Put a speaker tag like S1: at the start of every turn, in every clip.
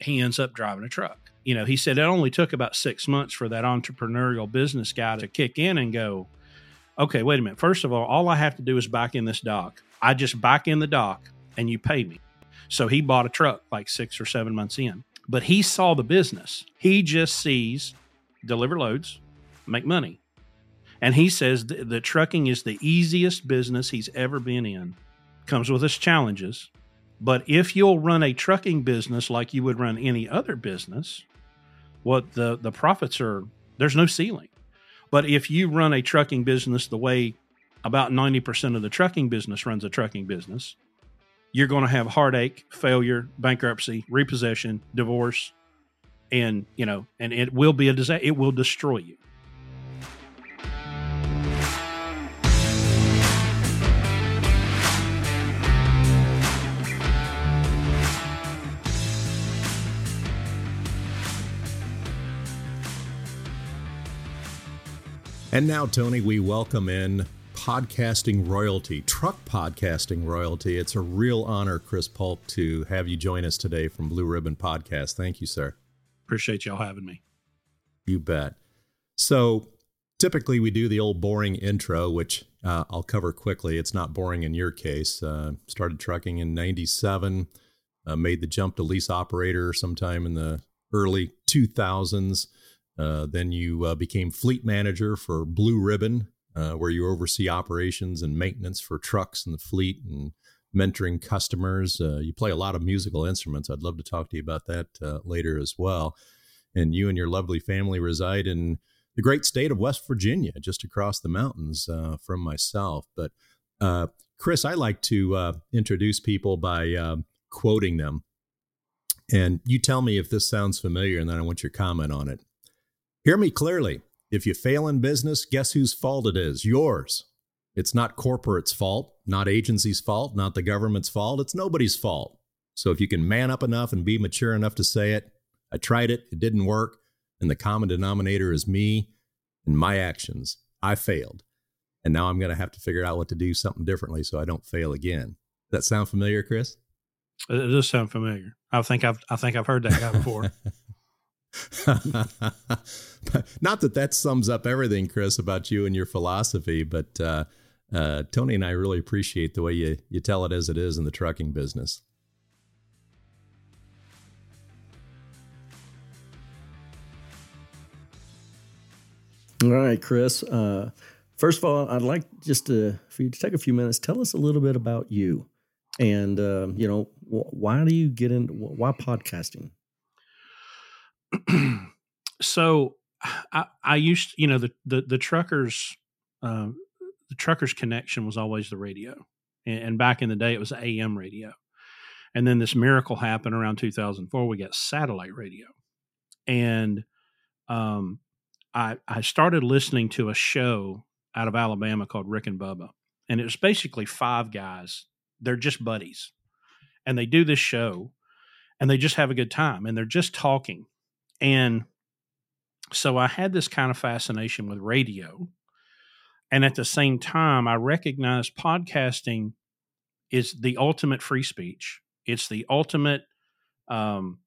S1: he ends up driving a truck. You know, he said it only took about six months for that entrepreneurial business guy to kick in and go, okay, wait a minute. First of all, all I have to do is back in this dock. I just back in the dock and you pay me. So he bought a truck like six or seven months in, but he saw the business. He just sees deliver loads, make money. And he says th- the trucking is the easiest business he's ever been in. Comes with its challenges. But if you'll run a trucking business like you would run any other business, what the, the profits are, there's no ceiling. But if you run a trucking business the way about 90% of the trucking business runs a trucking business, you're going to have heartache, failure, bankruptcy, repossession, divorce, and you know, and it will be a disaster. It will destroy you.
S2: And now, Tony, we welcome in podcasting royalty, truck podcasting royalty. It's a real honor, Chris Polk, to have you join us today from Blue Ribbon Podcast. Thank you, sir.
S1: Appreciate y'all having me.
S2: You bet. So, typically we do the old boring intro, which uh, I'll cover quickly. It's not boring in your case. Uh, started trucking in 97, uh, made the jump to lease operator sometime in the early 2000s. Uh, then you uh, became fleet manager for Blue Ribbon, uh, where you oversee operations and maintenance for trucks and the fleet and mentoring customers. Uh, you play a lot of musical instruments. I'd love to talk to you about that uh, later as well. And you and your lovely family reside in the great state of West Virginia, just across the mountains from myself. But Chris, I like to introduce people by quoting them. And you tell me if this sounds familiar, and then I want your comment on it. Hear me clearly. If you fail in business, guess whose fault it is? Yours. It's not corporate's fault, not agency's fault, not the government's fault. It's nobody's fault. So if you can man up enough and be mature enough to say it, I tried it, it didn't work, and the common denominator is me and my actions. I failed. And now I'm going to have to figure out what to do something differently so I don't fail again. Does that sound familiar, Chris?
S1: It does sound familiar. I think I've I think I've heard that guy before.
S2: Not that that sums up everything, Chris, about you and your philosophy, but uh, uh, Tony and I really appreciate the way you, you tell it as it is in the trucking business.
S3: All right, Chris. Uh, first of all, I'd like just to, for you to take a few minutes. Tell us a little bit about you, and um, you know, why do you get into why podcasting?
S1: so I, I used, you know, the the, the truckers, uh, the truckers connection was always the radio, and, and, back in the day it was AM radio, and then this miracle happened around 2004. We got satellite radio, and um, I I started listening to a show out of Alabama called Rick and Bubba, and it was basically five guys. They're just buddies, and they do this show, and they just have a good time, and they're just talking and so I had this kind of fascination with radio. And at the same time, I recognized podcasting is the ultimate free speech. It's the ultimate um,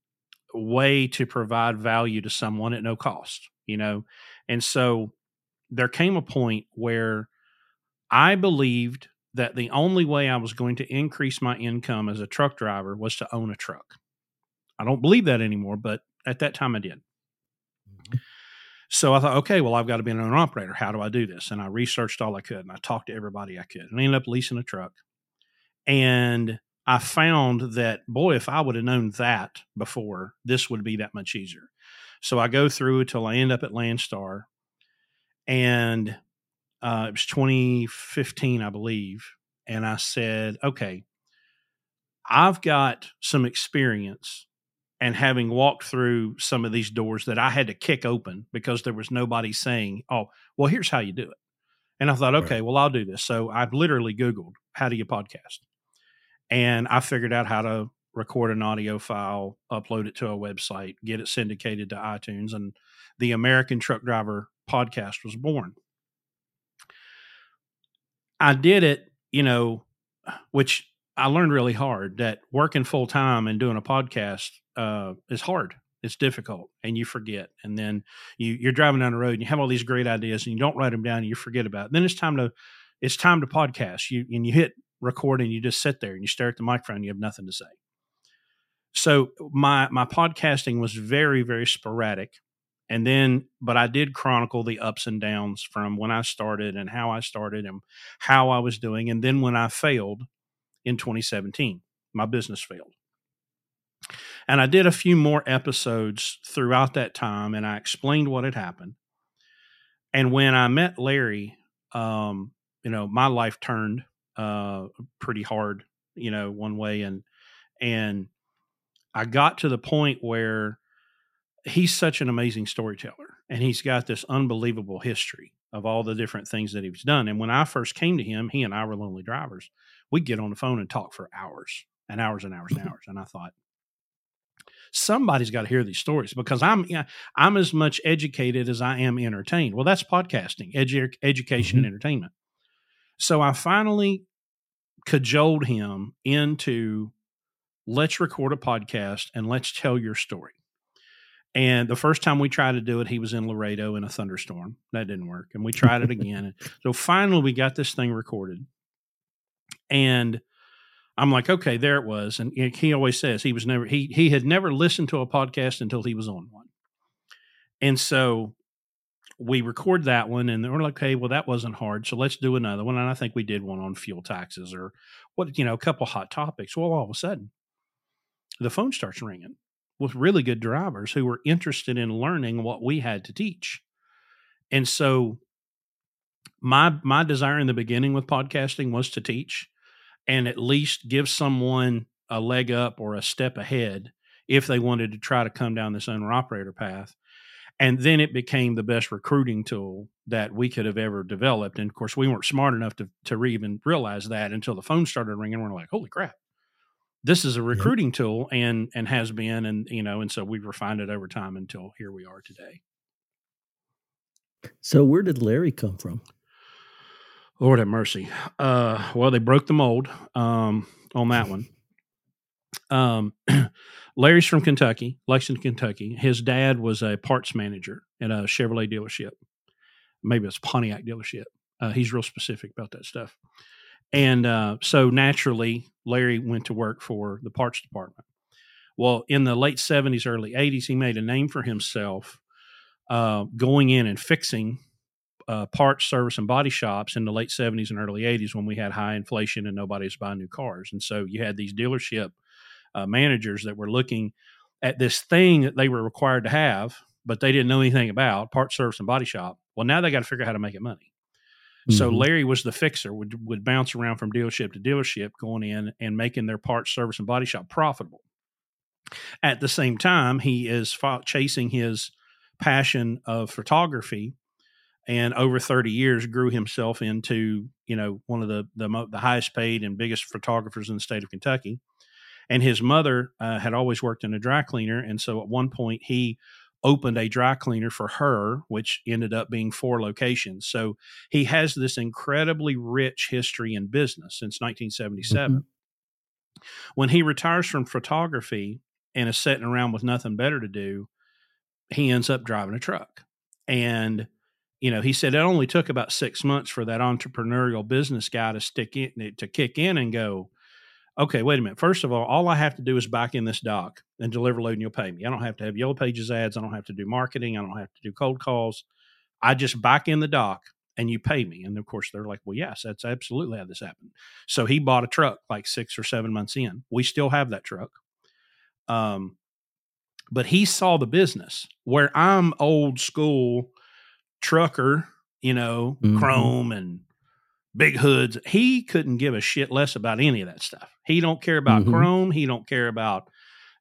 S1: way to provide value to someone at no cost, you know? And so there came a point where I believed that the only way I was going to increase my income as a truck driver was to own a truck. I don't believe that anymore, but at that time I did. Mm-hmm. So I thought, okay, well, I've got to be an owner operator. How do I do this? And I researched all I could and I talked to everybody I could. And I ended up leasing a truck. And I found that, boy, if I would have known that before, this would be that much easier. So I go through until I end up at Landstar. And uh, it was 2015, I believe. And I said, okay, I've got some experience and having walked through some of these doors that I had to kick open because there was nobody saying, "Oh, well, here's how you do it." And I thought, okay, right. well, I'll do this. So I've literally Googled how do you podcast, and I figured out how to record an audio file, upload it to a website, get it syndicated to iTunes, and the American Truck Driver podcast was born. I did it, you know, which I learned really hard that working full time and doing a podcast uh, is hard. It's difficult, and you forget. And then you, you're driving down the road, and you have all these great ideas, and you don't write them down, and you forget about. It. Then it's time to it's time to podcast. You and you hit record, and you just sit there and you stare at the microphone. And you have nothing to say. So my my podcasting was very very sporadic, and then but I did chronicle the ups and downs from when I started and how I started and how I was doing, and then when I failed in 2017, my business failed. And I did a few more episodes throughout that time, and I explained what had happened. And when I met Larry, um, you know, my life turned uh, pretty hard, you know, one way, and and I got to the point where he's such an amazing storyteller, and he's got this unbelievable history of all the different things that he's done. And when I first came to him, he and I were lonely drivers. We'd get on the phone and talk for hours and hours and hours and hours. And I thought, somebody's got to hear these stories because I'm I'm as much educated as I am entertained. Well, that's podcasting, edu- education mm-hmm. and entertainment. So I finally cajoled him into let's record a podcast and let's tell your story. And the first time we tried to do it, he was in Laredo in a thunderstorm. That didn't work. And we tried it again. so finally, we got this thing recorded. And I'm like, okay, there it was. And he always says he was never he he had never listened to a podcast until he was on one. And so we record that one and we're like, okay, well, that wasn't hard. So let's do another one. And I think we did one on fuel taxes or what, you know, a couple hot topics. Well, all of a sudden, the phone starts ringing with really good drivers who were interested in learning what we had to teach. And so my my desire in the beginning with podcasting was to teach and at least give someone a leg up or a step ahead if they wanted to try to come down this owner operator path. And then it became the best recruiting tool that we could have ever developed. And of course, we weren't smart enough to, to even realize that until the phone started ringing. We're like, holy crap, this is a recruiting yep. tool and, and has been. And, you know, and so we've refined it over time until here we are today.
S3: So where did Larry come from?
S1: Lord have mercy. Uh, well, they broke the mold um, on that one. Um, Larry's from Kentucky, Lexington, Kentucky. His dad was a parts manager at a Chevrolet dealership. Maybe it's Pontiac dealership. Uh, he's real specific about that stuff. And uh, so naturally, Larry went to work for the parts department. Well, in the late 70s, early 80s, he made a name for himself uh, going in and fixing uh, parts, service, and body shops in the late 70s and early 80s when we had high inflation and nobody was buying new cars. And so you had these dealership uh, managers that were looking at this thing that they were required to have, but they didn't know anything about parts, service, and body shop. Well, now they got to figure out how to make it money. Mm-hmm. So Larry was the fixer, would would bounce around from dealership to dealership, going in and making their parts, service, and body shop profitable. At the same time, he is chasing his passion of photography and over 30 years grew himself into you know one of the the, mo- the highest paid and biggest photographers in the state of Kentucky. And his mother uh, had always worked in a dry cleaner, and so at one point he opened a dry cleaner for her, which ended up being four locations. So he has this incredibly rich history in business since 1977. Mm-hmm. When he retires from photography and is sitting around with nothing better to do, he ends up driving a truck. And you know, he said it only took about six months for that entrepreneurial business guy to stick in to kick in and go, okay, wait a minute. First of all, all I have to do is back in this dock and deliver load and you'll pay me. I don't have to have yellow pages ads. I don't have to do marketing. I don't have to do cold calls. I just back in the dock and you pay me. And of course, they're like, well, yes, that's absolutely how this happened. So he bought a truck like six or seven months in. We still have that truck. Um, but he saw the business where I'm old school trucker, you know, mm-hmm. chrome and big hoods. He couldn't give a shit less about any of that stuff. He don't care about mm-hmm. chrome. He don't care about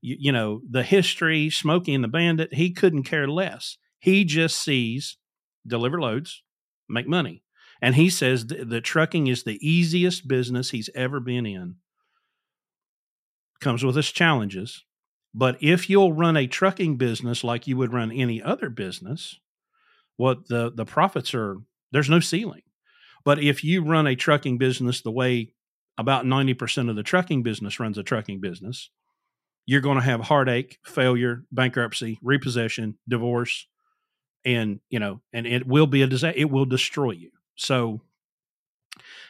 S1: you, you, know the history, Smokey and the Bandit. He couldn't care less. He just sees deliver loads, make money, and he says th- the trucking is the easiest business he's ever been in. Comes with its challenges, but if you'll run a trucking business like you would run any other business, what the the profits are there's no ceiling. But if you run a trucking business the way about 90% of the trucking business runs a trucking business, you're going to have heartache, failure, bankruptcy, repossession, divorce, and you know, and it will be a disaster. It will destroy you. So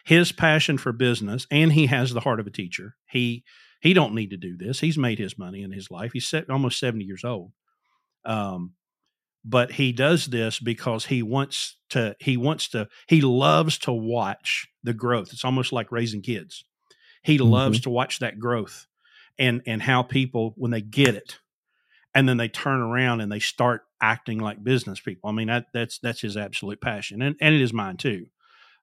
S1: his passion for business, and he has the heart of a teacher. He he don't need to do this. He's made his money in his life. He's almost seventy years old. Um, but he does this because he wants to. He wants to. He loves to watch the growth. It's almost like raising kids. He mm-hmm. loves to watch that growth, and and how people when they get it, and then they turn around and they start acting like business people. I mean that that's that's his absolute passion, and and it is mine too.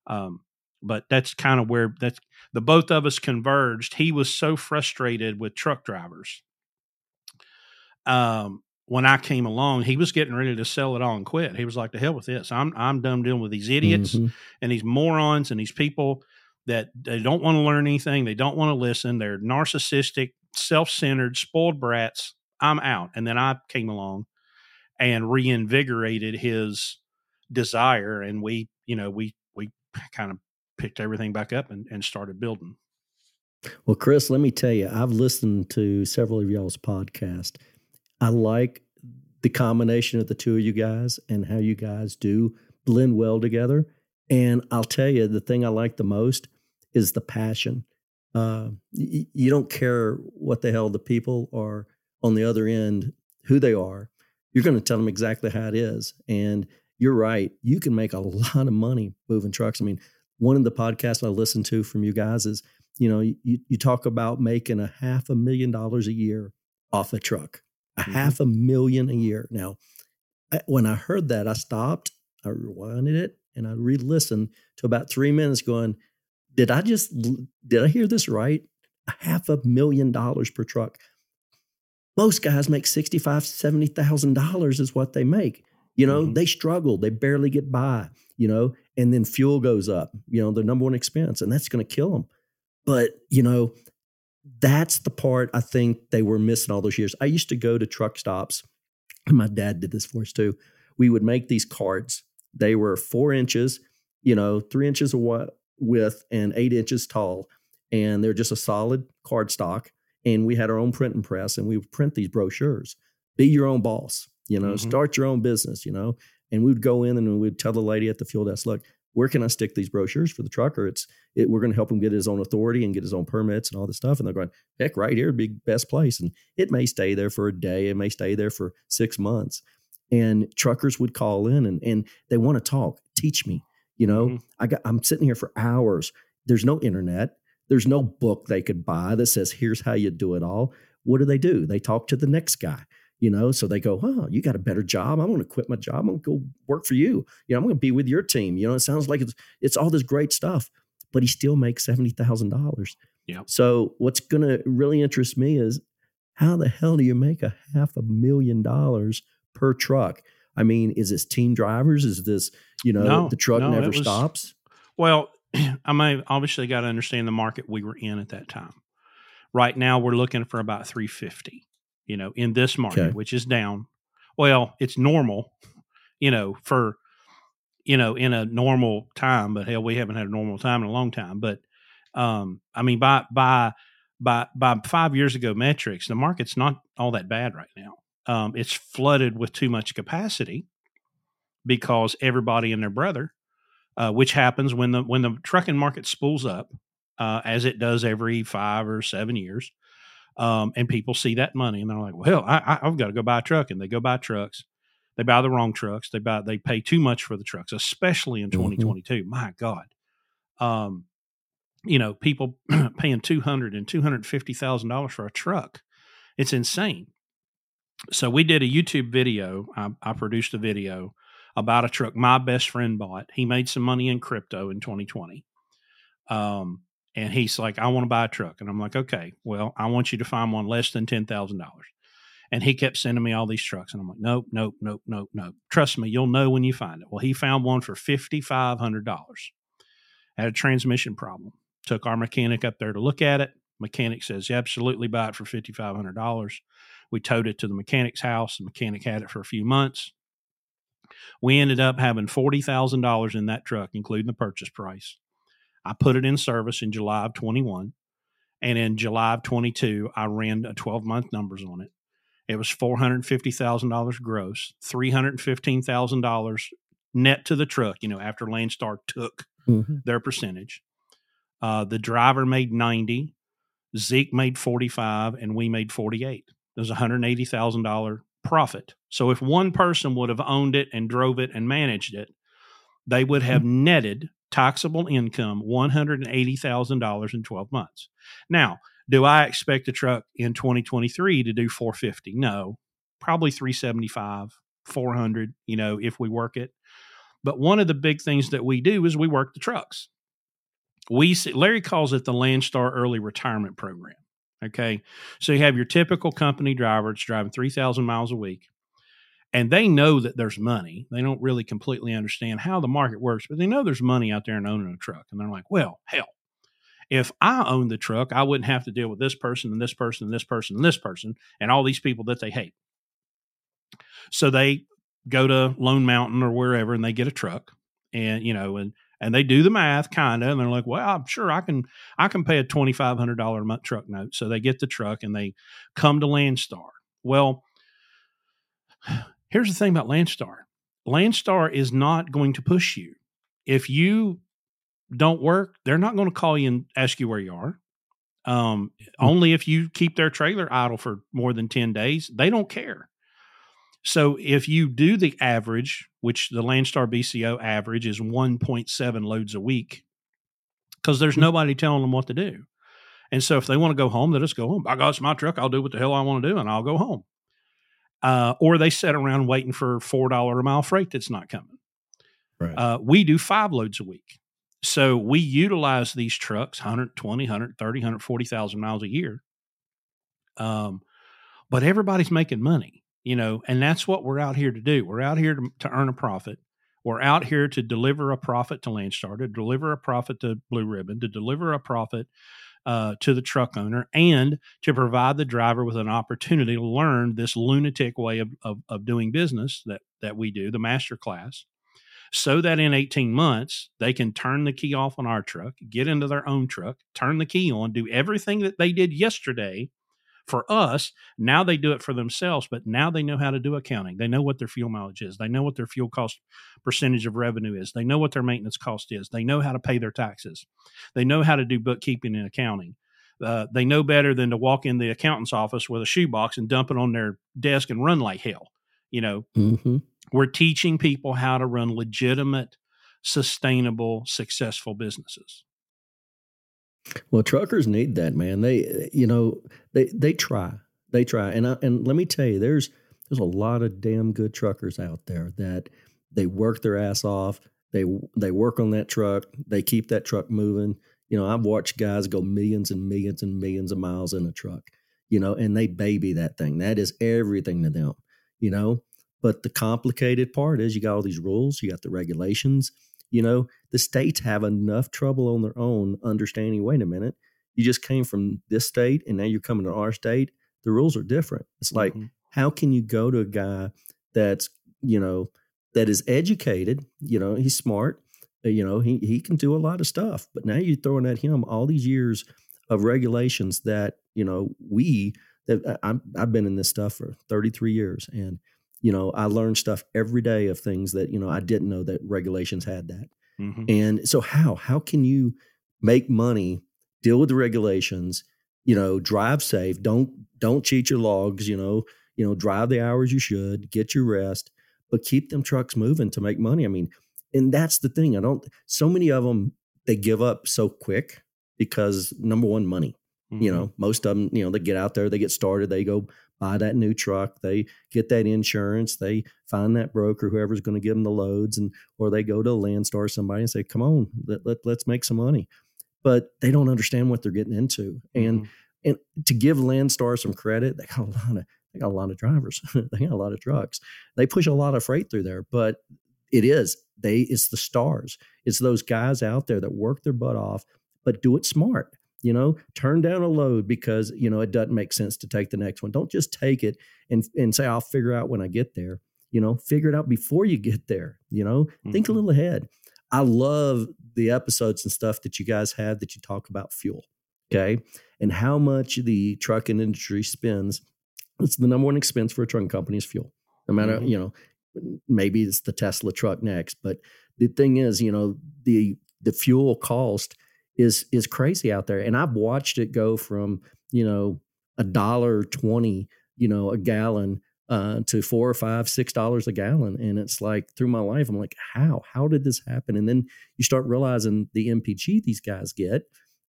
S1: Um, but that's kind of where that's the both of us converged. He was so frustrated with truck drivers. Um, when I came along, he was getting ready to sell it all and quit. He was like, "The hell with this! I'm I'm done dealing with these idiots mm-hmm. and these morons and these people that they don't want to learn anything. They don't want to listen. They're narcissistic, self-centered, spoiled brats. I'm out." And then I came along and reinvigorated his desire, and we, you know, we we kind of picked everything back up and, and started building.
S3: Well, Chris, let me tell you, I've listened to several of y'all's podcasts. I like the combination of the two of you guys and how you guys do blend well together. And I'll tell you, the thing I like the most is the passion. Uh, y- you don't care what the hell the people are on the other end, who they are. You're going to tell them exactly how it is. And you're right. You can make a lot of money moving trucks. I mean, one of the podcasts I listened to from you guys is, you know, you, you talk about making a half a million dollars a year off a truck, a mm-hmm. half a million a year. Now, I, when I heard that, I stopped, I rewinded it, and I re-listened to about three minutes, going, "Did I just did I hear this right? A half a million dollars per truck." Most guys make sixty-five, seventy thousand dollars is what they make. You know, mm-hmm. they struggle, they barely get by. You know, and then fuel goes up, you know, the number one expense, and that's going to kill them. But, you know, that's the part I think they were missing all those years. I used to go to truck stops, and my dad did this for us too. We would make these cards. They were four inches, you know, three inches of what width and eight inches tall. And they're just a solid card stock. And we had our own printing press and we would print these brochures. Be your own boss, you know, mm-hmm. start your own business, you know. And we would go in and we'd tell the lady at the fuel desk, look, where can I stick these brochures for the trucker? It's it, we're going to help him get his own authority and get his own permits and all this stuff. And they're going, heck, right here, big best place. And it may stay there for a day, it may stay there for six months. And truckers would call in and and they want to talk, teach me. You know, mm-hmm. I got I'm sitting here for hours. There's no internet. There's no book they could buy that says here's how you do it all. What do they do? They talk to the next guy you know so they go oh you got a better job. I'm going to quit my job. I'm going to go work for you. You know i'm going to be with your team. You know it sounds like it's it's all this great stuff but he still makes $70000
S1: yeah
S3: so what's going to really interest me is how the hell do you make a half a million dollars per truck? I mean is this team drivers? Is this you know no, the truck no, never was, stops?
S1: Well i mean obviously got to understand the market we were in at that time. Right now we're looking for about 350 you know, in this market, okay. which is down. Well, it's normal, you know, for, you know, in a normal time, but hell, we haven't had a normal time in a long time. But, um, I mean, by, by, by, by five years ago metrics, the market's not all that bad right now. Um, it's flooded with too much capacity because everybody and their brother, uh, which happens when the when the trucking market spools up, uh, as it does every five or seven years. Um, and people see that money and they're like, well, I, have got to go buy a truck. And they go buy trucks. They buy the wrong trucks. They buy, they pay too much for the trucks, especially in 2022. Mm-hmm. My God. Um, you know, people paying 200 and $250,000 for a truck. It's insane. So we did a YouTube video. I, I produced a video about a truck my best friend bought. He made some money in crypto in 2020. Um, and he's like, I want to buy a truck. And I'm like, okay, well, I want you to find one less than $10,000. And he kept sending me all these trucks. And I'm like, nope, nope, nope, nope, nope. Trust me, you'll know when you find it. Well, he found one for $5,500. Had a transmission problem. Took our mechanic up there to look at it. Mechanic says, absolutely buy it for $5,500. We towed it to the mechanic's house. The mechanic had it for a few months. We ended up having $40,000 in that truck, including the purchase price. I put it in service in July of 21. And in July of 22, I ran a 12 month numbers on it. It was $450,000 gross, $315,000 net to the truck, you know, after Landstar took mm-hmm. their percentage. Uh, the driver made 90, Zeke made 45, and we made 48. There's a $180,000 profit. So if one person would have owned it and drove it and managed it, they would have mm-hmm. netted taxable income $180,000 in 12 months. Now, do I expect the truck in 2023 to do 450? No, probably 375, 400, you know, if we work it. But one of the big things that we do is we work the trucks. We see, Larry calls it the Landstar Early Retirement Program. Okay. So you have your typical company driver, it's driving 3,000 miles a week and they know that there's money. They don't really completely understand how the market works, but they know there's money out there in owning a truck. And they're like, well, hell, if I owned the truck, I wouldn't have to deal with this person and this person and this person and this person and all these people that they hate. So they go to Lone Mountain or wherever and they get a truck and, you know, and, and they do the math kind of and they're like well i'm sure i can i can pay a $2500 a month truck note so they get the truck and they come to landstar well Here's the thing about Landstar Landstar is not going to push you. If you don't work, they're not going to call you and ask you where you are. Um, mm-hmm. Only if you keep their trailer idle for more than 10 days, they don't care. So if you do the average, which the Landstar BCO average is 1.7 loads a week, because there's mm-hmm. nobody telling them what to do. And so if they want to go home, they just go home. By God, it's my truck. I'll do what the hell I want to do and I'll go home uh, or they sit around waiting for four dollar a mile freight that's not coming. Right. Uh, we do five loads a week, so we utilize these trucks 120, 130, 140,000 miles a year. Um, but everybody's making money, you know, and that's what we're out here to do. We're out here to, to earn a profit. We're out here to deliver a profit to Landstar, to deliver a profit to Blue Ribbon, to deliver a profit uh, to the truck owner and to provide the driver with an opportunity to learn this lunatic way of, of, of doing business that, that we do, the master class, so that in 18 months they can turn the key off on our truck, get into their own truck, turn the key on, do everything that they did yesterday for us, now they do it for themselves, but now they know how to do accounting. They know what their fuel mileage is. They know what their fuel cost percentage of revenue is. They know what their maintenance cost is. They know how to pay their taxes. They know how to do bookkeeping and accounting. Uh, they know better than to walk in the accountant's office with a shoebox and dump it on their desk and run like hell. You know, mm-hmm. we're teaching people how to run legitimate, sustainable, successful businesses.
S3: Well, truckers need that, man. They, you know, they they try, they try, and I, and let me tell you, there's there's a lot of damn good truckers out there that they work their ass off. They they work on that truck. They keep that truck moving. You know, I've watched guys go millions and millions and millions of miles in a truck. You know, and they baby that thing. That is everything to them. You know, but the complicated part is you got all these rules, you got the regulations, you know, the states have enough trouble on their own understanding wait a minute, you just came from this state and now you're coming to our state. The rules are different. It's like, mm-hmm. how can you go to a guy that's, you know, that is educated, you know, he's smart, uh, you know, he, he can do a lot of stuff, but now you're throwing at him all these years of regulations that, you know, we, that uh, I'm, I've been in this stuff for 33 years and you know, I learn stuff every day of things that, you know, I didn't know that regulations had that. Mm-hmm. And so how, how can you make money, deal with the regulations, you know, drive safe, don't, don't cheat your logs, you know, you know, drive the hours you should, get your rest, but keep them trucks moving to make money. I mean, and that's the thing. I don't, so many of them, they give up so quick because number one, money. Mm-hmm. You know, most of them, you know, they get out there, they get started, they go buy that new truck, they get that insurance, they find that broker, whoever's going to give them the loads, and or they go to Landstar or somebody and say, "Come on, let, let let's make some money," but they don't understand what they're getting into, and mm-hmm. and to give Landstar some credit, they got a lot of they got a lot of drivers, they got a lot of trucks, they push a lot of freight through there, but it is they it's the stars, it's those guys out there that work their butt off, but do it smart you know turn down a load because you know it doesn't make sense to take the next one don't just take it and and say i'll figure out when i get there you know figure it out before you get there you know mm-hmm. think a mm-hmm. little ahead i love the episodes and stuff that you guys have that you talk about fuel Okay. And how much the trucking industry spends. It's the number one expense for a trucking company is fuel. No matter, mm-hmm. you know, maybe it's the Tesla truck next. But the thing is, you know, the the fuel cost is is crazy out there. And I've watched it go from, you know, a dollar twenty, you know, a gallon uh, to four or five, six dollars a gallon. And it's like through my life, I'm like, how? How did this happen? And then you start realizing the MPG these guys get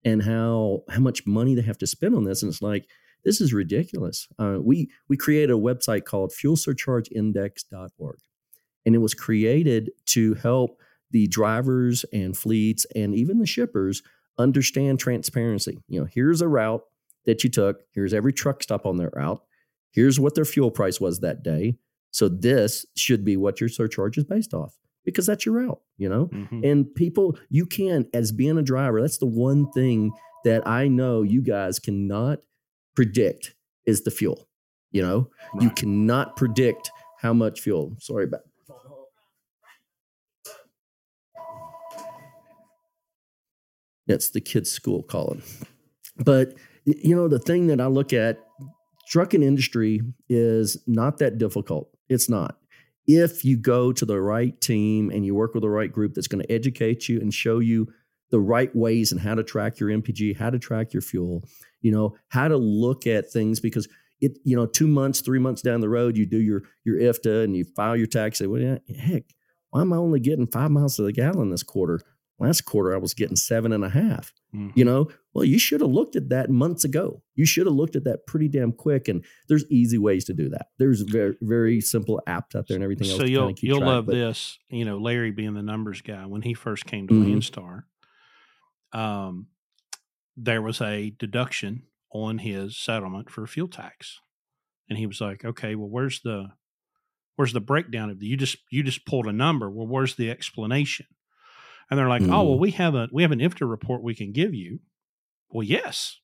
S3: and how how much money they have to spend on this. And it's like, this is ridiculous. Uh, we we created a website called fuelsurchargeindex.org. And it was created to help the drivers and fleets and even the shippers understand transparency. You know, here's a route that you took, here's every truck stop on that route Here's what their fuel price was that day. So this should be what your surcharge is based off because that's your route, you know? Mm-hmm. And people, you can, as being a driver, that's the one thing that I know you guys cannot predict is the fuel. You know, right. you cannot predict how much fuel. Sorry about That's the kids' school calling. But you know, the thing that I look at trucking industry is not that difficult. It's not. If you go to the right team and you work with the right group that's going to educate you and show you the right ways and how to track your MPG, how to track your fuel, you know, how to look at things because it, you know, two months, three months down the road, you do your your IFTA and you file your tax. Say, well, heck, why am I only getting five miles to the gallon this quarter? Last quarter, I was getting seven and a half. Mm-hmm. You know, well, you should have looked at that months ago. You should have looked at that pretty damn quick. And there's easy ways to do that. There's very very simple apps out there and everything else.
S1: So you'll you'll track, love but, this. You know, Larry being the numbers guy when he first came to mm-hmm. Landstar, um, there was a deduction on his settlement for fuel tax, and he was like, "Okay, well, where's the where's the breakdown of the you just you just pulled a number well where's the explanation and they're like, mm. "Oh, well, mm. we have a we have an IFTA report we can give you." Well, yes,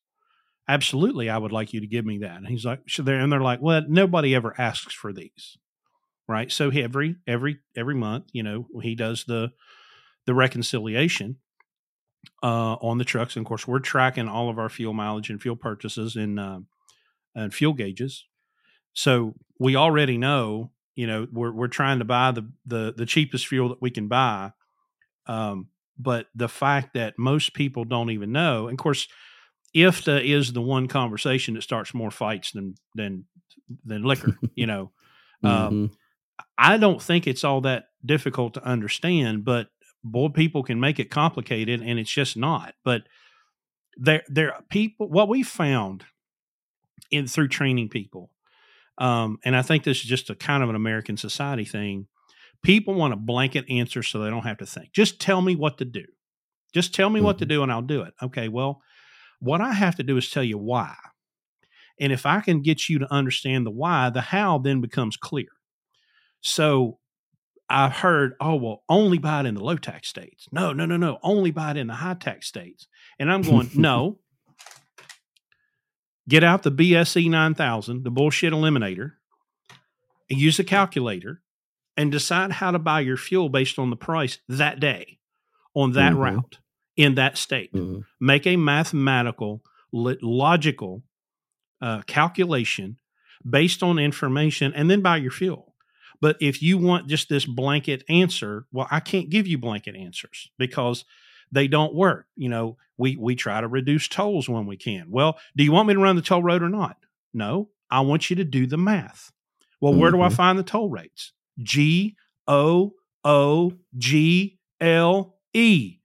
S1: absolutely, I would like you to give me that. And he's like, "So there," and they're like, "Well, nobody ever asks for these, right?" So he, every every every month, you know, he does the the reconciliation uh, on the trucks, and of course, we're tracking all of our fuel mileage and fuel purchases and uh, and fuel gauges. So we already know, you know, we're we're trying to buy the the the cheapest fuel that we can buy um, but the fact that most people don't even know, and of course, IFTA is the one conversation that starts more fights than than than liquor. You know, um, mm-hmm. I don't think it's all that difficult to understand, but boy, people can make it complicated, and it's just not. But there, there are people. What we found in through training people, um, and I think this is just a kind of an American society thing. People want a blanket answer so they don't have to think. Just tell me what to do. Just tell me mm-hmm. what to mm-hmm. do and I'll do it. Okay, well, what I have to do is tell you why. And if I can get you to understand the why, the how then becomes clear. So I've heard, oh, well, only buy it in the low tax states. No, no, no, no. Only buy it in the high tax states. And I'm going, no. Get out the BSE 9000, the bullshit eliminator, and use a calculator and decide how to buy your fuel based on the price that day on that mm-hmm. route in that state. Mm-hmm. Make a mathematical, logical uh, calculation based on information and then buy your fuel. But if you want just this blanket answer, well, I can't give you blanket answers because they don't work. You know, we we try to reduce tolls when we can. Well, do you want me to run the toll road or not? No, I want you to do the math. Well, mm-hmm. where do I mm-hmm. find the toll rates? G O O G L E.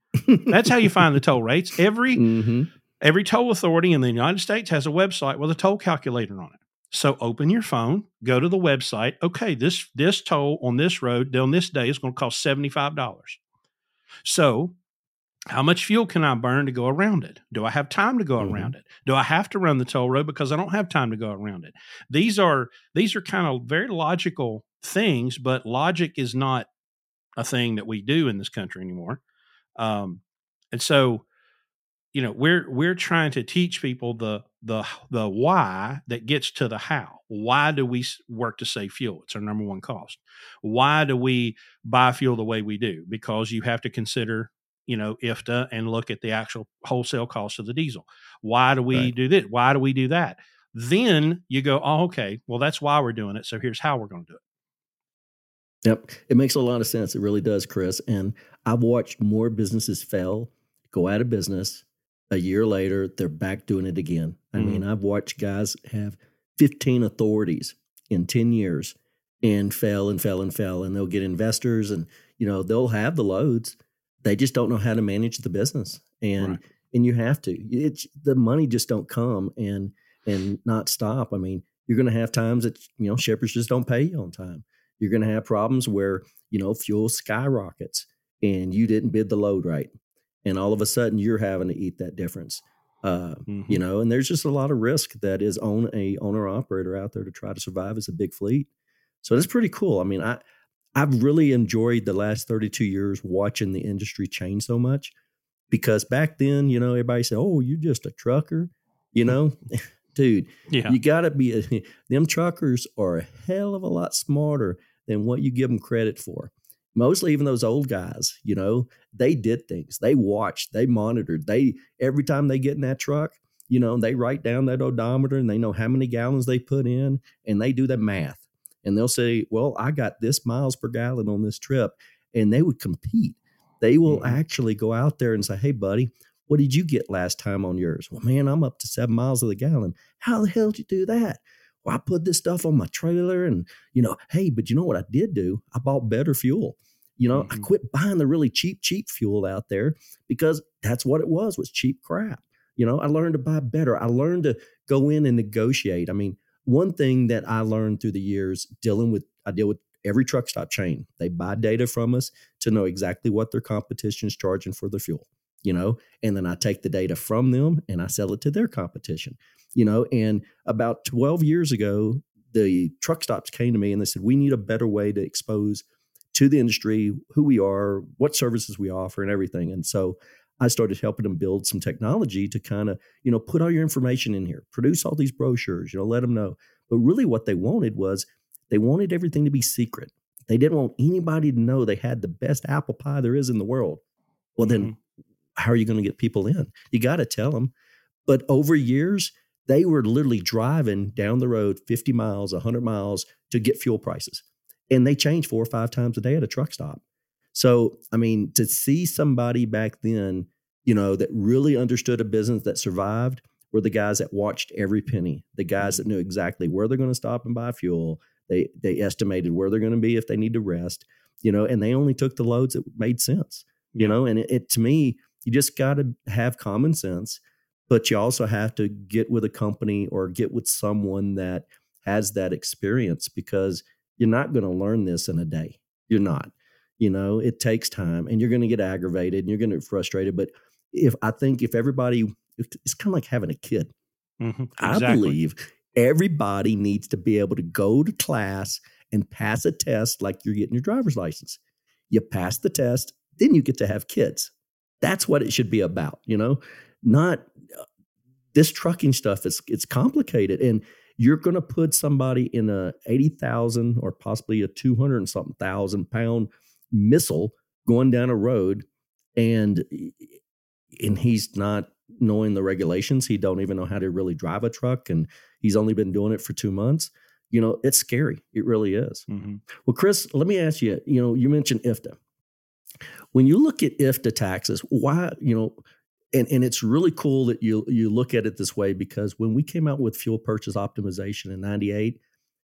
S1: That's how you find the toll rates. Every mm-hmm. every toll authority in the United States has a website with a toll calculator on it. So open your phone, go to the website. Okay, this this toll on this road on this day is going to cost seventy five dollars. So how much fuel can I burn to go around it? Do I have time to go mm-hmm. around it? Do I have to run the toll road because I don't have time to go around it? These are these are kind of very logical things, but logic is not a thing that we do in this country anymore. Um, and so, you know, we're we're trying to teach people the the the why that gets to the how. Why do we work to save fuel? It's our number one cost. Why do we buy fuel the way we do? Because you have to consider you know, IFTA and look at the actual wholesale cost of the diesel. Why do we
S3: Right.
S1: do this? Why do we do that? Then you go, oh, okay, well, that's why we're doing it. So here's how we're going to do it.
S3: Yep. It makes a lot of sense. It really does, Chris. And I've watched more businesses fail, go out of business. A year later, they're back doing it again. I hmm. mean, I've watched guys have 15 authorities in 10 years and fail and fail and fail. And they'll get investors and, you know, they'll have the loads. They just don't know how to manage the business. And
S1: Right.
S3: and you have to. It's the money just don't come and and not stop. I mean, you're gonna have times that, you know, shepherds just don't pay you on time you're going to have problems where you know fuel skyrockets and you didn't bid the load right and all of a sudden you're having to eat that difference uh,
S1: Mhm.
S3: you know and there's just a lot of risk that is on a owner operator out there to try to survive as a big fleet so it's pretty cool i mean i i've really enjoyed the last 32 years watching the industry change so much because back then you know everybody said oh you're just a trucker you know dude
S1: yeah.
S3: you got to be a, them truckers are a hell of a lot smarter than what you give them credit for. Mostly even those old guys, you know, they did things. They watched, they monitored. They every time they get in that truck, you know, they write down that odometer and they know how many gallons they put in and they do the math. And they'll say, "Well, I got this miles per gallon on this trip." And they would compete. They will
S1: Mhm.
S3: actually go out there and say, "Hey buddy, what did you get last time on yours?" Well, man, I'm up to 7 miles of the gallon. How the hell did you do that? Well, I put this stuff on my trailer and, you know, hey, but you know what I did do? I bought better fuel. You know, I
S1: Mhm.
S3: quit buying the really cheap, cheap fuel out there because that's what it was, was cheap crap. You know, I learned to buy better. I learned to go in and negotiate. I mean, one thing that I learned through the years dealing with, I deal with every truck stop chain. They buy data from us to know exactly what their competition is charging for their fuel, you know, and then I take the data from them and I sell it to their competition you know and about 12 years ago the truck stops came to me and they said we need a better way to expose to the industry who we are what services we offer and everything. And so i started helping them build some technology to kind of you know put all your information in here produce all these brochures you know let them know. But really what they wanted was they wanted everything to be secret. They didn't want anybody to know they had the best apple pie there is in the world. Well then mm-hmm. How are you going to get people in you got to tell them but over years they were literally driving down the road 50 miles, 100 miles to get fuel prices. And they changed four or five times a day at a truck stop. So, I mean, to see somebody back then, you know, that really understood a business that survived were the guys that watched every penny, the guys that knew exactly where they're going to stop and buy fuel. They they estimated where they're going to be if they need to rest, you know, and they only took the loads that made sense, you know, and it, it to me, you just got to have common sense but you also have to get with a company or get with someone that has that experience because you're not going to learn this in a day. You're not. You know, it takes time and you're going to get aggravated and you're going to get frustrated. But if I think if everybody, it's kind of like having a kid.
S1: Mhm.
S3: I believe everybody needs to be able to go to class and pass a test like you're getting your driver's license. You pass the test, then you get to have kids. That's what it should be about, you know? Not uh, this trucking stuff is it's complicated and you're going to put somebody in a 80,000 or possibly a 200 and something thousand pound missile going down a road and and he's not knowing the regulations he don't even know how to really drive a truck and he's only been doing it for 2 months you know it's scary it really is
S1: Mhm.
S3: well chris let me ask you you know you mentioned ifta when you look at ifta taxes why you know and, and it's really cool that you you look at it this way because when we came out with fuel purchase optimization in 98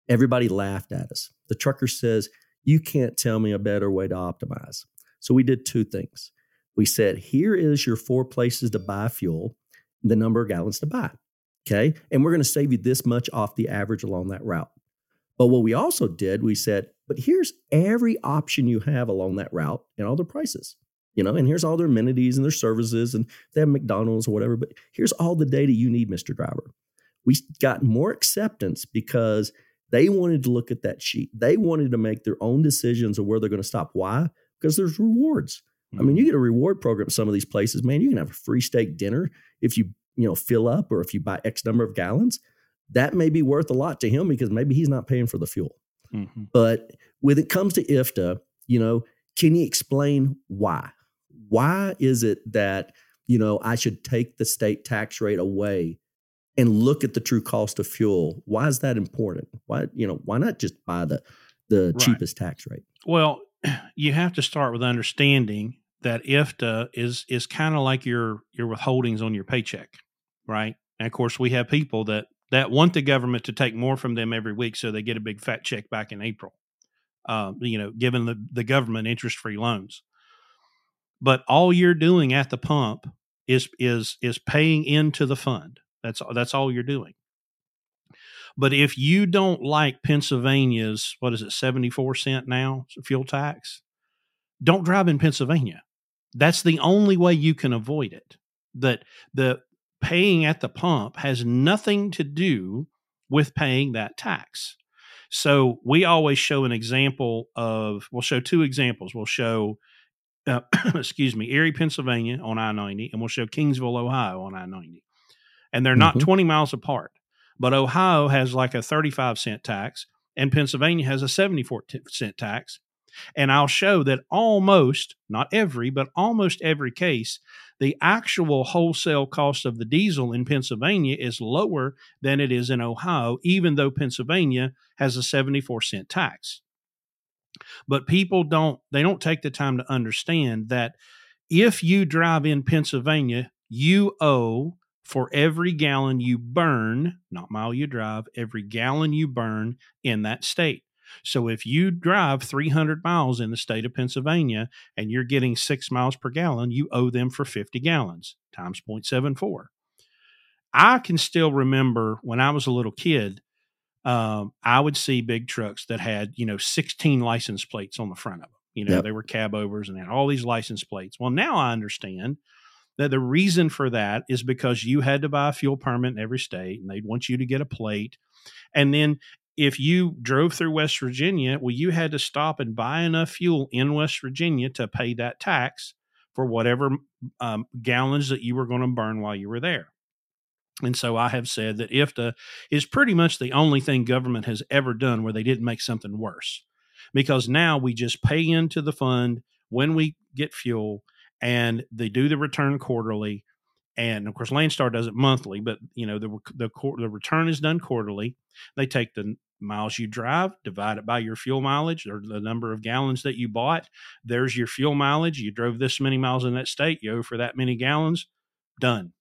S3: everybody laughed at us. The trucker says you can't tell me a better way to optimize. So we did two things. We said here is your four places to buy fuel the number of gallons to buy okay? And we're going to save you this much off the average along that route but what we also did we said but here's every option you have along that route and all their prices you know and here's all their amenities and their services and they have mcdonald's or whatever but here's all the data you need mr driver. We got more acceptance because they wanted to look at that sheet. They wanted to make their own decisions of where they're going to stop. Why? Because there's rewards. I mean, you mm-hmm. get a reward program at some of these places, man. You can have a free steak dinner if you, you know, fill up or if you buy X number of gallons. That may be worth a lot to him because maybe he's not paying for the fuel.
S1: Mhm.
S3: But when it comes to IFTA, you know, can you explain why? why is it that you know I should take the state tax rate away and look at the true cost of fuel? Why is that important? Why you know why not just buy the the right. cheapest tax rate?
S1: Well, you have to start with understanding that IFTA is is kind of like your your withholdings on your paycheck, right? And of course, we have people that that want the government to take more from them every week, so they get a big fat check back in April. Um, you know, given the the government interest free loans, but all you're doing at the pump is is is paying into the fund. That's that's all you're doing. But if you don't like Pennsylvania's what is it, seventy four cent now fuel tax, don't drive in Pennsylvania. That's the only way you can avoid it. That the paying at the pump has nothing to do with paying that tax. So we always show an example of, we'll show two examples. We'll show, uh, excuse me, Erie, Pennsylvania on I 90, and we'll show Kingsville, Ohio on I 90. And they're not mm-hmm. 20 miles apart, but Ohio has like a 35 cent tax and Pennsylvania has a 74 cent tax. And I'll show that almost, not every, but almost every case, the actual wholesale cost of the diesel in Pennsylvania is lower than it is in Ohio, even though Pennsylvania has a 74 cent tax. But people don't, they don't take the time to understand that if you drive in Pennsylvania, you owe for every gallon you burn, not mile you drive, every gallon you burn in that state. So if you drive 300 miles in the state of Pennsylvania and you're getting six miles per gallon, you owe them for 50 gallons times 0.74. I can still remember when I was a little kid, um, I would see big trucks that had, you know, 16 license plates on the front of them. You know, yep. they were cab overs and had all these license plates. Well, now I understand that the reason for that is because you had to buy a fuel permit in every state and they'd want you to get a plate. And then if you drove through West Virginia, well, you had to stop and buy enough fuel in West Virginia to pay that tax for whatever um, gallons that you were going to burn while you were there. And so I have said that IFTA is pretty much the only thing government has ever done where they didn't make something worse. Because now we just pay into the fund when we get fuel and they do the return quarterly. And of course, Landstar does it monthly, but you know the the the return is done quarterly. They take the miles you drive, divide it by your fuel mileage or the number of gallons that you bought. There's your fuel mileage. You drove this many miles in that state. You owe for that many gallons. Done.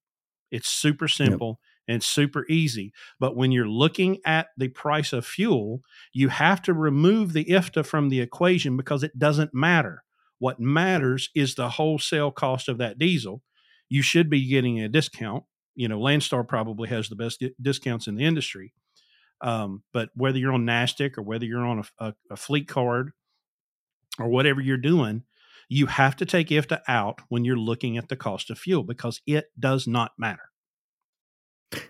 S1: It's super simple yep. and super easy. But when you're looking at the price of fuel, you have to remove the IFTA from the equation because it doesn't matter. What matters is the wholesale cost of that diesel. You should be getting a discount. You know, Landstar probably has the best discounts in the industry um, but whether you're on NASTC or whether you're on a, a, a, fleet card or whatever you're doing, you have to take IFTA out when you're looking at the cost of fuel because it does not matter.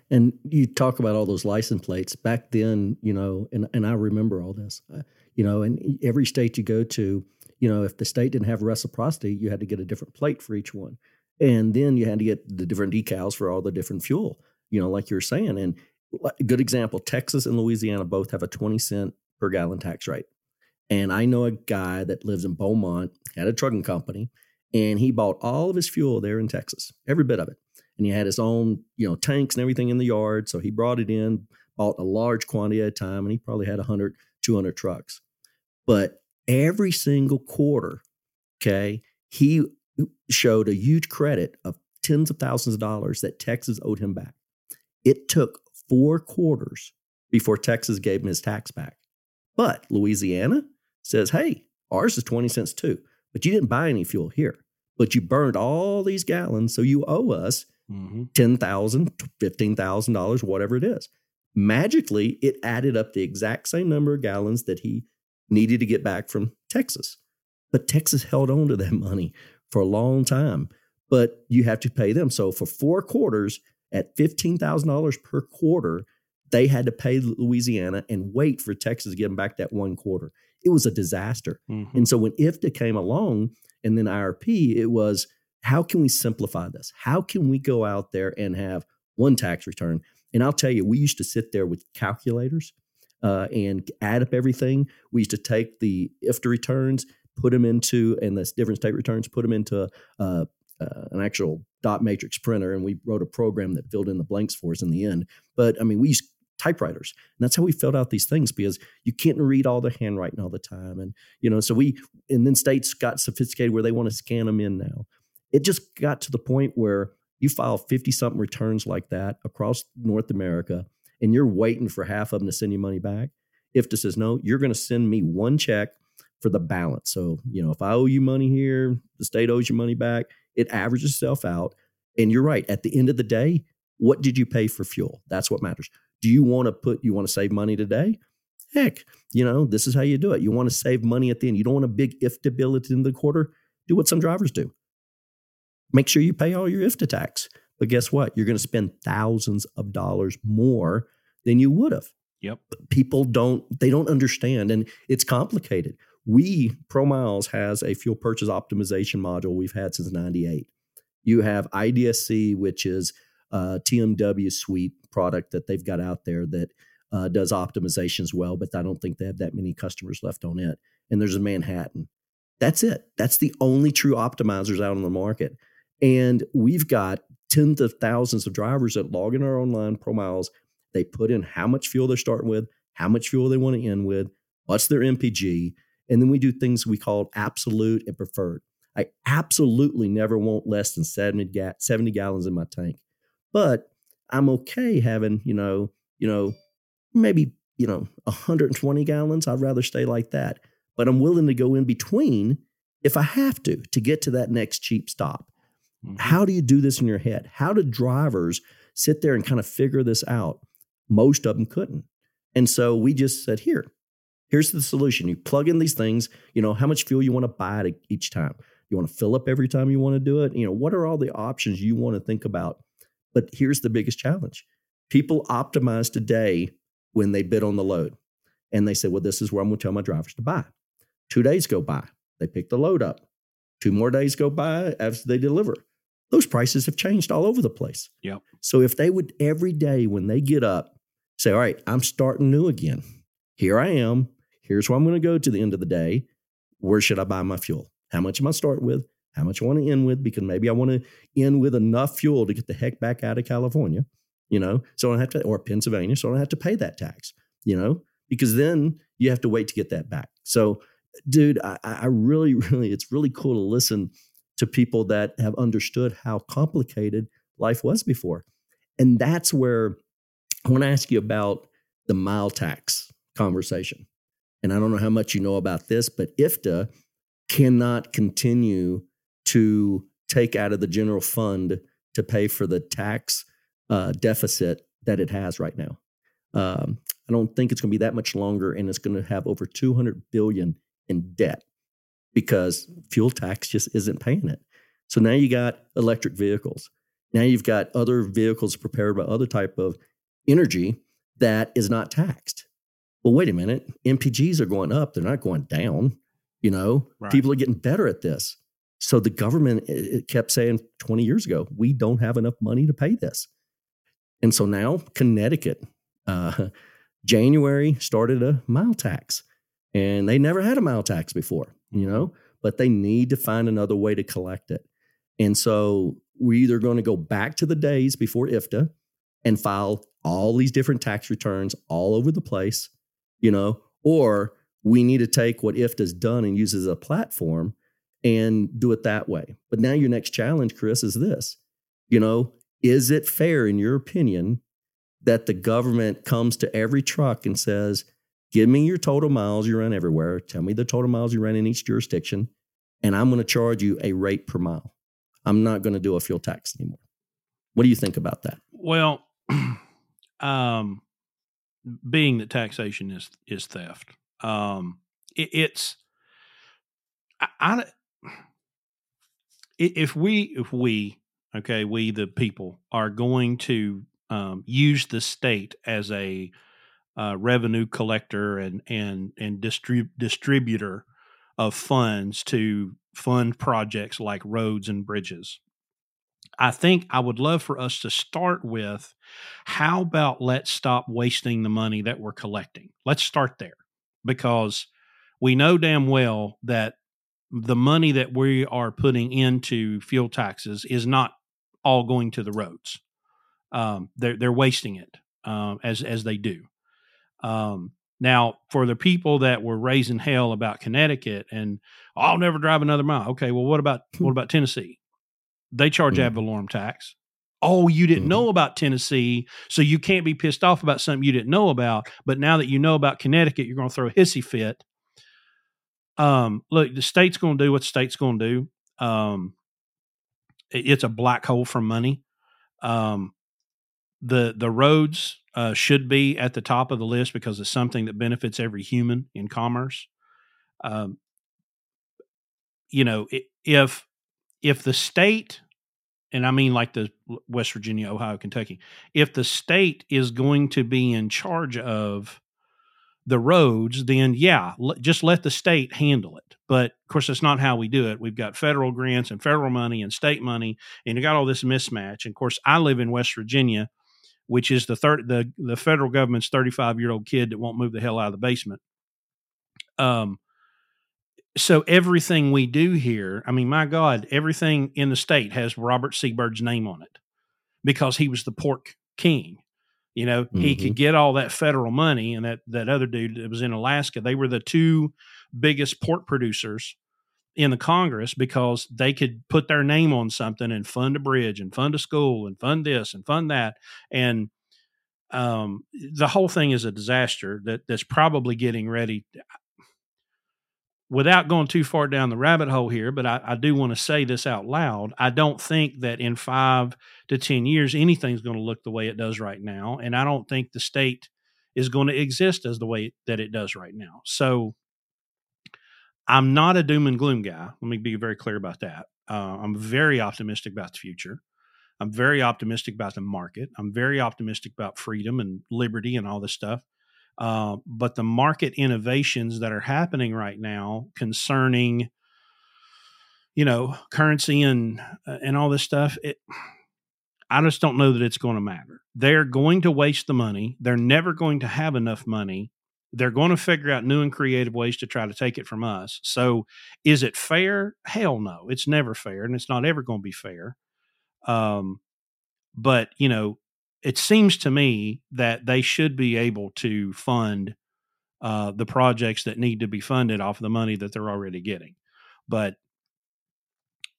S3: And you talk about all those license plates back then, you know, and, and I remember all this, uh, you know, and every state you go to, you know, if the state didn't have reciprocity, you had to get a different plate for each one. And then you had to get the different decals for all the different fuel, you know, like you're saying. And a good example Texas and Louisiana both have a 20 cent per gallon tax rate. And I know a guy that lives in Beaumont, had a trucking company, and he bought all of his fuel there in Texas, every bit of it. And he had his own, you know, tanks and everything in the yard. So he brought it in, bought a large quantity at a time, and he probably had 100, 200 trucks. But every single quarter, okay, he showed a huge credit of tens of thousands of dollars that Texas owed him back. It took four quarters before Texas gave him his tax back. But Louisiana says, hey, ours is 20 cents too, but you didn't buy any fuel here. But you burned all these gallons, so you owe us mm-hmm. $10,000, $15,000, whatever it is. Magically, it added up the exact same number of gallons that he needed to get back from Texas. But Texas held on to that money for a long time. But you have to pay them. So for four quarters, at $15,000 per quarter, they had to pay Louisiana and wait for Texas to give them back that one quarter. It was a disaster. Mm-hmm. And so when IFTA came along and then IRP, it was how can we simplify this? How can we go out there and have one tax return? And I'll tell you, we used to sit there with calculators uh, and add up everything. We used to take the IFTA returns, put them into and the different state returns, put them into uh, uh, an actual dot matrix printer, and we wrote a program that filled in the blanks for us in the end. But I mean, we used typewriters, and that's how we filled out these things because you can't read all the handwriting all the time, and you know, so we and then states got sophisticated where they want to scan them in now. It just got to the point where you file 50 something returns like that across North America and you're waiting for half of them to send you money back. If IFTA says, no, you're going to send me one check for the balance. So, you know, if I owe you money here, the state owes you money back, it averages itself out. And you're right. At the end of the day, what did you pay for fuel? That's what matters. Do you want to put, you want to save money today? Heck, you know, this is how you do it. You want to save money at the end. You don't want a big IFTA bill at the end of the quarter. Do what some drivers do. Make sure you pay all your IFTA tax. But guess what? You're going to spend thousands of dollars more than you would have.
S1: Yep.
S3: People don't they don't understand and it's complicated. We Pro Miles has a fuel purchase optimization module we've had since 98. You have IDSC which is a TMW suite product that they've got out there that uh, does optimizations well, but I don't think they have that many customers left on it. And there's a Manhattan. That's it. That's the only true optimizers out on the market. And we've got tens of thousands of drivers that log in our online Pro Miles they put in how much fuel they're starting with, how much fuel they want to end with, what's their MPG, and then we do things we call absolute and preferred. I absolutely never want less than 70, ga- 70 gallons in my tank, but I'm okay having, you know, you know, maybe, you know, 120 gallons. I'd rather stay like that, but I'm willing to go in between if I have to to get to that next cheap stop. Mm-hmm. How do you do this in your head? How do drivers sit there and kind of figure this out? Most of them couldn't. And so we just said, here, here's the solution. You plug in these things, you know, how much fuel you want to buy to each time. You want to fill up every time you want to do it. You know, what are all the options you want to think about? But here's the biggest challenge people optimize today when they bid on the load. And they say, well, this is where I'm going to tell my drivers to buy. Two days go by, they pick the load up. Two more days go by as they deliver. Those prices have changed all over the place.
S1: Yep.
S3: So if they would every day when they get up say, all right, I'm starting new again. Here I am. Here's where I'm going to go to the end of the day. Where should I buy my fuel? How much am I start with? How much I want to end with? Because maybe I want to end with enough fuel to get the heck back out of California, you know, so I don't have to, or Pennsylvania, so I don't have to pay that tax, you know, because then you have to wait to get that back. So, dude, I, I really, really, it's really cool to listen to people that have understood how complicated life was before. And that's where I want to ask you about the mile tax conversation. And I don't know how much you know about this, but IFTA cannot continue to take out of the general fund to pay for the tax uh, deficit that it has right now. Um, I don't think it's going to be that much longer, and it's going to have over 200 billion in debt because fuel tax just isn't paying it. So now you got electric vehicles. Now you've got other vehicles prepared by other type of energy that is not taxed. Well, wait a minute. MPGs are going up, they're not going down. You know, right. people are getting better at this. So the government kept saying 20 years ago, we don't have enough money to pay this. And so now Connecticut, uh, January started a mile tax, and they never had a mile tax before, you know, but they need to find another way to collect it. And so we're either going to go back to the days before IFTA and file all these different tax returns all over the place, you know, or we need to take what IFT has done and use as a platform and do it that way. But now your next challenge, Chris, is this. You know, is it fair in your opinion that the government comes to every truck and says, give me your total miles you run everywhere, tell me the total miles you run in each jurisdiction, and I'm going to charge you a rate per mile. I'm not going to do a fuel tax anymore. What do you think about that?
S1: Well, um, being that taxation is is theft. Um, it, it's I, I, if we if we okay we the people are going to um, use the state as a uh, revenue collector and and and distrib- distributor of funds to fund projects like roads and bridges. I think I would love for us to start with how about let's stop wasting the money that we're collecting? Let's start there because we know damn well that the money that we are putting into fuel taxes is not all going to the roads. Um, they're they're wasting it um, as as they do. Um, now, for the people that were raising hell about Connecticut and oh, I'll never drive another mile. Okay, well, what about what about Tennessee? They charge mm-hmm. ad valorem tax. Oh, you didn't mm-hmm. know about Tennessee, so you can't be pissed off about something you didn't know about. But now that you know about Connecticut, you're going to throw a hissy fit. Um, look, the state's going to do what the state's going to do. Um, it, it's a black hole for money. Um, the the roads uh, should be at the top of the list because it's something that benefits every human in commerce. Um, you know, if if the state, and I mean like the West Virginia, Ohio, Kentucky, if the state is going to be in charge of the roads, then yeah, l- just let the state handle it. But of course, that's not how we do it. We've got federal grants and federal money and state money, and you got all this mismatch. And of course, I live in West Virginia which is the third the the federal government's 35 year old kid that won't move the hell out of the basement. Um, so everything we do here, I mean, my God, everything in the state has Robert C. Byrd's name on it because he was the pork king. You know, mm-hmm. he could mm-hmm. get all that federal money, and that that other dude that was in Alaska, they were the two biggest pork producers in the Congress because they could put their name on something and fund a bridge and fund a school and fund this and fund that. And um, the whole thing is a disaster that that's probably getting ready. Without going too far down the rabbit hole here, but I, I do want to say this out loud. I don't think that in five to 10 years anything's going to look the way it does right now. And I don't think the state is going to exist as the way that it does right now. So, I'm not a doom and gloom guy. Let me be very clear about that. Uh, I'm very optimistic about the future. I'm very optimistic about the market. I'm very optimistic about freedom and liberty and all this stuff. Uh, but the market innovations that are happening right now concerning, you know, currency and uh, and all this stuff, it, I just don't know that it's going to matter. They're going to waste the money. They're never going to have enough money they're going to figure out new and creative ways to try to take it from us. So, is it fair? Hell no, it's never fair, and it's not ever going to be fair. Um, but you know, it seems to me that they should be able to fund uh, the projects that need to be funded off of the money that they're already getting. But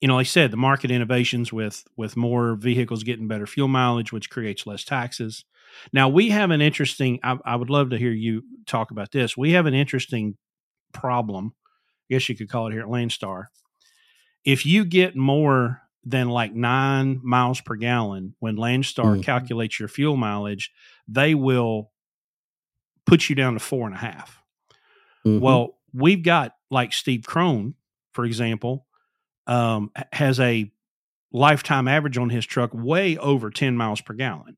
S1: you know, like I said, the market innovations with with more vehicles getting better fuel mileage, which creates less taxes, now we have an interesting. I, I would love to hear you talk about this. We have an interesting problem. I guess you could call it here at Landstar. If you get more than like nine miles per gallon when Landstar mm-hmm. calculates your fuel mileage, they will put you down to four and a half. Mm-hmm. Well, we've got like Steve Crone, for example, um, has a lifetime average on his truck way over 10 miles per gallon.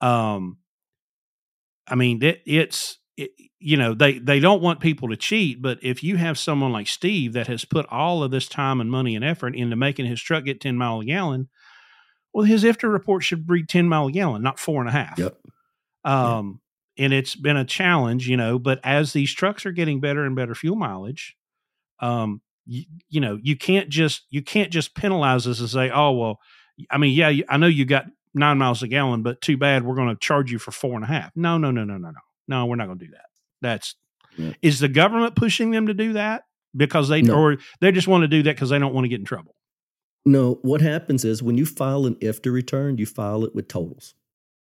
S1: Um, I mean, it, it's it, you know they they don't want people to cheat, but if you have someone like Steve that has put all of this time and money and effort into making his truck get ten mile a gallon, well, his IFTA report should read ten mile a gallon, not four and a half.
S3: Yep.
S1: Um, yep. and it's been a challenge, you know. But as these trucks are getting better and better fuel mileage, um, you, you know, you can't just you can't just penalize us and say, oh well, I mean, yeah, I know you got nine miles a gallon, but too bad we're going to charge you for four and a half. No, no, no, no, no, no. No, we're not going to do that. That's yeah. is the government pushing them to do that because they no. or they just want to do that because they don't want to get in trouble.
S3: No, what happens is when you file an IFTA return, you file it with totals.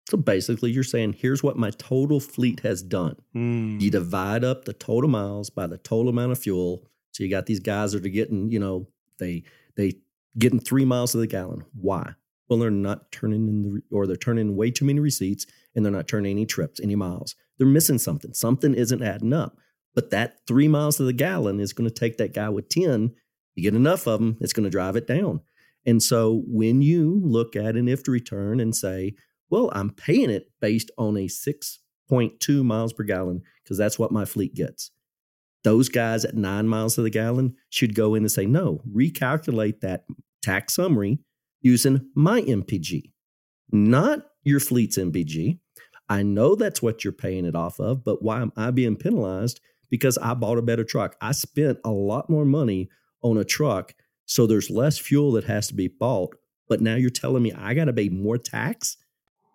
S3: So basically, you're saying, here's what my total fleet has done. Mm. You divide up the total miles by the total amount of fuel. So you got these guys that are getting, you know, they they getting three miles to the gallon. Why? Well, they're not turning in the, or they're turning way too many receipts and they're not turning any trips, any miles. They're missing something. Something isn't adding up. But that three miles to the gallon is going to take that guy with 10. You get enough of them, it's going to drive it down. And so when you look at an IFTA return and say, well, I'm paying it based on a 6.2 miles per gallon because that's what my fleet gets. Those guys at nine miles to the gallon should go in and say, no, recalculate that tax summary using my MPG, not your fleet's MPG. I know that's what you're paying it off of, but why am I being penalized? Because I bought a better truck. I spent a lot more money on a truck. So there's less fuel that has to be bought. But now you're telling me I got to pay more tax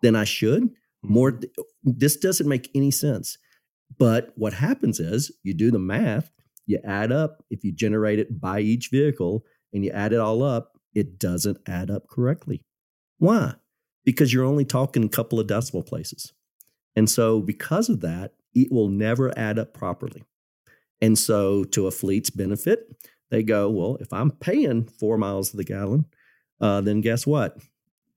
S3: than I should? More,
S1: Mm-hmm.
S3: this doesn't make any sense. But what happens is you do the math, you add up, if you generate it by each vehicle and you add it all up, it doesn't add up correctly. Why? Because you're only talking a couple of decimal places. And so, because of that, it will never add up properly. And so, to a fleet's benefit, they go, well, if I'm paying four miles to the gallon, uh, then guess what?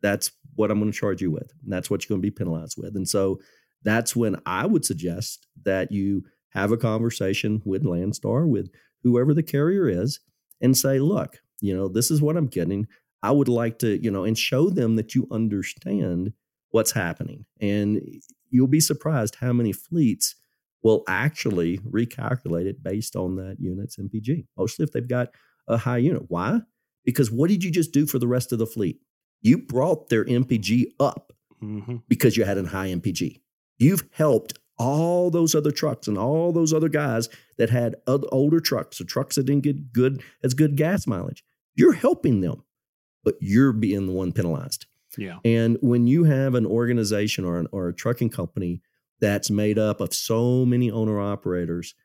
S3: That's what I'm going to charge you with. And that's what you're going to be penalized with. And so, that's when I would suggest that you have a conversation with Landstar, with whoever the carrier is, and say, look, you know, this is what I'm getting. I would like to, you know, and show them that you understand what's happening. And you'll be surprised how many fleets will actually recalculate it based on that unit's MPG, mostly if they've got a high unit. Why? Because what did you just do for the rest of the fleet? You brought their MPG up
S1: hmm
S3: because you had a high MPG. You've helped all those other trucks and all those other guys that had other, older trucks or trucks that didn't get good as good gas mileage. You're helping them, but you're being the one penalized.
S1: Yeah.
S3: And when you have an organization or, an, or a trucking company that's made up of so many owner operators,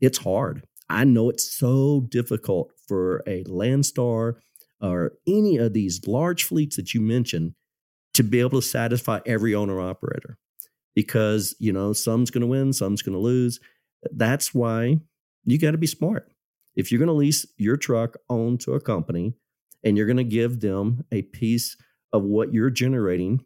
S3: it's hard. I know it's so difficult for a Landstar or any of these large fleets that you mentioned to be able to satisfy every owner operator because, you know, some's going to win, some's going to lose. That's why you got to be smart. If you're going to lease your truck on to a company and you're going to give them a piece of what you're generating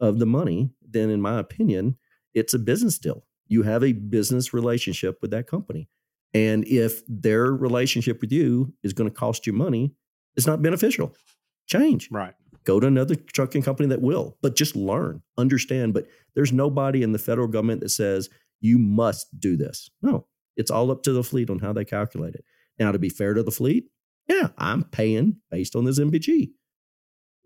S3: of the money, then in my opinion, it's a business deal. You have a business relationship with that company. And if their relationship with you is going to cost you money, it's not beneficial. Change.
S1: Right.
S3: Go to another trucking company that will, but just learn, understand. But there's nobody in the federal government that says you must do this. No, it's all up to the fleet on how they calculate it. Now, to be fair to the fleet, yeah, I'm paying based on this MPG.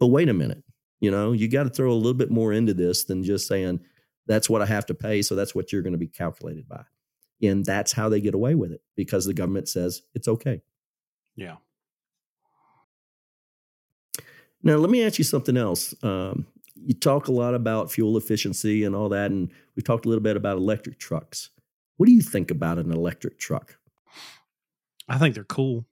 S3: But wait a minute, you know, you got to throw a little bit more into this than just saying that's what I have to pay. So that's what you're going to be calculated by. And that's how they get away with it because the government says it's okay.
S1: Yeah.
S3: Now, let me ask you something else. Um, you talk a lot about fuel efficiency and all that, and we've talked a little bit about electric trucks. What do you think about an electric truck?
S1: I think they're cool.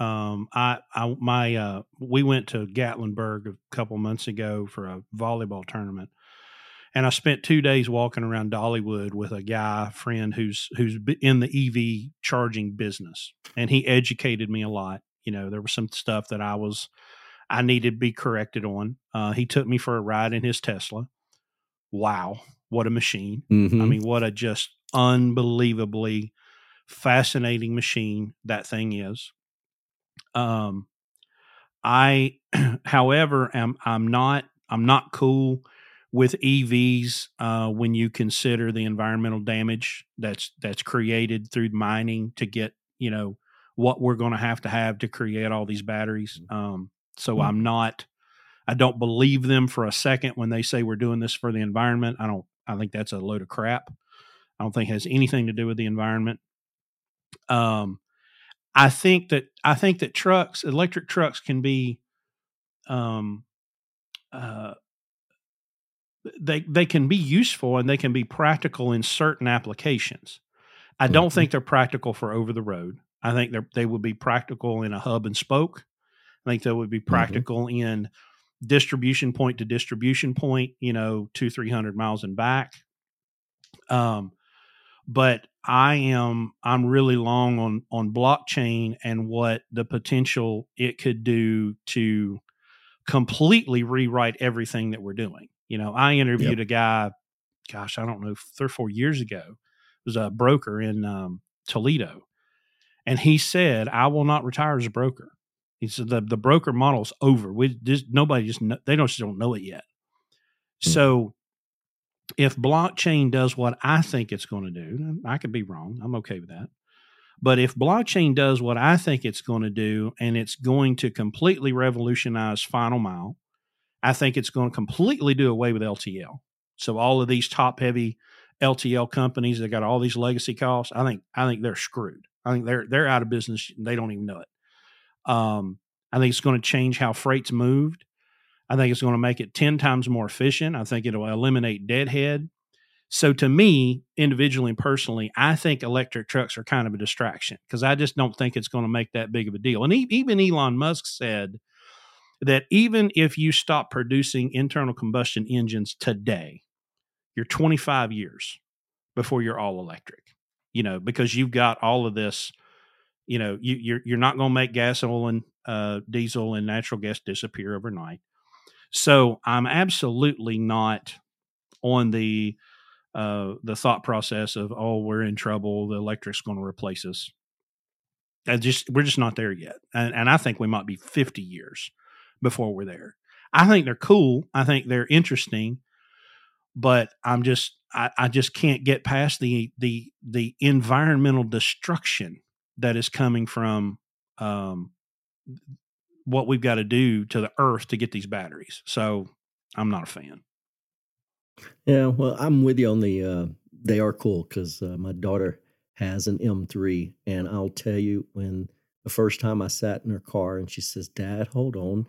S1: Um, I, I, my, uh, we went to Gatlinburg a couple months ago for a volleyball tournament, and I spent two days walking around Dollywood with a guy friend who's who's in the EV charging business, and he educated me a lot. You know, there was some stuff that I was I needed to be corrected on. Uh, he took me for a ride in his Tesla. Wow, what a machine!
S3: Mm-hmm.
S1: I mean, what a just unbelievably fascinating machine that thing is. Um, I, however, am I'm not I'm not cool with EVs uh, when you consider the environmental damage that's that's created through mining to get you know what we're going to have to have to create all these batteries. Um, so
S3: Mhm.
S1: I'm not. I don't believe them for a second when they say we're doing this for the environment. I don't. I think that's a load of crap. I don't think it has anything to do with the environment. Um, I think that I think that trucks, electric trucks, can be, um, uh, they they can be useful and they can be practical in certain applications. I don't
S3: Mhm.
S1: think they're practical for over the road. I think they they would be practical in a hub and spoke. I think they would be practical in distribution point to distribution point. You know, two three hundred miles and back. Um, but I am I'm really long on on blockchain and what the potential it could do to completely rewrite everything that we're doing. You know, I interviewed a guy, gosh, I don't know, three or four years ago. It was a broker in um, Toledo, and he said, "I will not retire as a broker." He said the the broker model's over. We just nobody just kn- they don't just don't know it yet.
S3: Hmm.
S1: So if blockchain does what I think it's going to do, I could be wrong. I'm okay with that. But if blockchain does what I think it's going to do, and it's going to completely revolutionize final mile, I think it's going to completely do away with LTL. So all of these top heavy LTL companies that got all these legacy costs, I think I think they're screwed. I think they're they're out of business. They don't even know it. Um, I think it's going to change how freight's moved. I think it's going to make it 10 times more efficient. I think it'll eliminate deadhead. So to me, individually and personally, I think electric trucks are kind of a distraction because I just don't think it's going to make that big of a deal. And even Elon Musk said that even if you stop producing internal combustion engines today, you're 25 years before you're all electric. You know, because you've got all of this. You know, you, you're you're not going to make gas, oil, and uh, diesel and natural gas disappear overnight. So I'm absolutely not on the uh, the thought process of oh we're in trouble the electric's going to replace us. I just we're just not there yet, and, and I think we might be 50 years before we're there. I think they're cool. I think they're interesting, but I'm just I, I just can't get past the the the environmental destruction that is coming from um, what we've got to do to the earth to get these batteries. So I'm not a fan.
S3: Yeah, well, I'm with you on the. Uh, they are cool because uh, my daughter has an M3, and I'll tell you when the first time I sat in her car and she says, "Dad, hold on,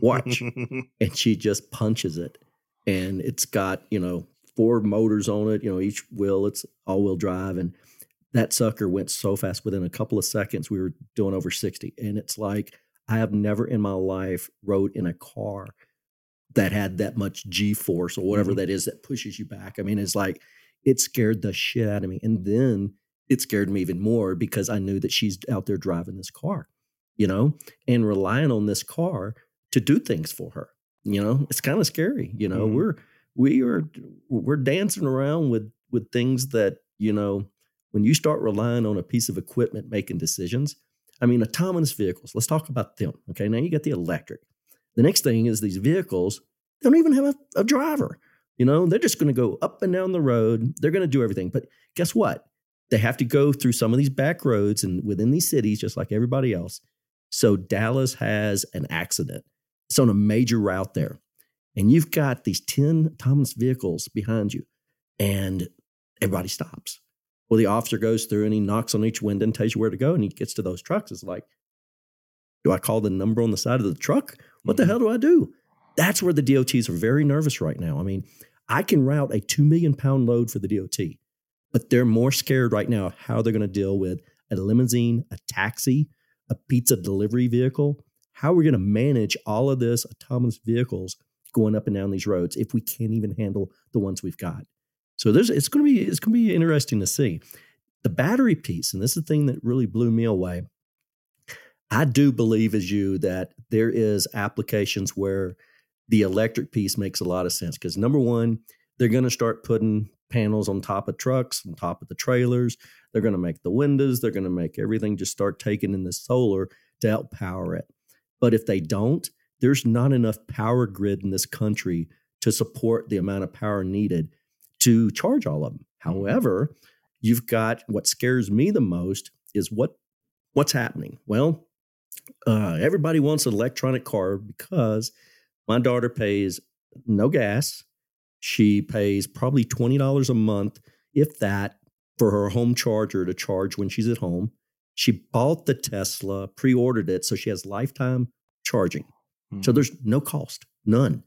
S3: watch," and she just punches it, and it's got you know four motors on it. You know, each wheel it's all wheel drive, and that sucker went so fast. Within a couple of seconds, we were doing over sixty, and it's like I have never in my life rode in a car that had that much G force or whatever mm-hmm. that is that pushes you back. I mean, it's like it scared the shit out of me. And then it scared me even more because I knew that she's out there driving this car, you know, and relying on this car to do things for her. You know, it's kind of scary. You know, mm-hmm. we're we are we're dancing around with with things that, you know, when you start relying on a piece of equipment making decisions, I mean, autonomous vehicles, let's talk about them. Okay. Now you got the electric. The next thing is these vehicles don't even have a, a driver. You know, they're just going to go up and down the road. They're going to do everything. But guess what? They have to go through some of these back roads and within these cities, just like everybody else. So Dallas has an accident. It's on a major route there. And you've got these 10 autonomous vehicles behind you, and everybody stops. Well, the officer goes through and he knocks on each window and tells you where to go. And he gets to those trucks. It's like, do I call the number on the side of the truck? What the mm-hmm. hell do I do? That's where the DOTs are very nervous right now. I mean, I can route a two million pound load for the DOT, but they're more scared right now of how they're going to deal with a limousine, a taxi, a pizza delivery vehicle. How are we going to manage all of this autonomous vehicles going up and down these roads if we can't even handle the ones we've got? So there's it's going to be it's going to be interesting to see the battery piece, and this is the thing that really blew me away. I do believe, as you, that there is applications where the electric piece makes a lot of sense because number one, they're going to start putting panels on top of trucks, on top of the trailers. They're going to make the windows. They're going to make everything just start taking in the solar to help power it. But if they don't, there's not enough power grid in this country to support the amount of power needed to charge all of them. Mm-hmm. However, you've got what scares me the most is what what's happening. Well, uh, everybody wants an electronic car because my daughter pays no gas. She pays probably twenty dollars a month, if that, for her home charger to charge when she's at home. She bought the Tesla, pre-ordered it, so she has lifetime charging. Mm-hmm. So there's no cost, none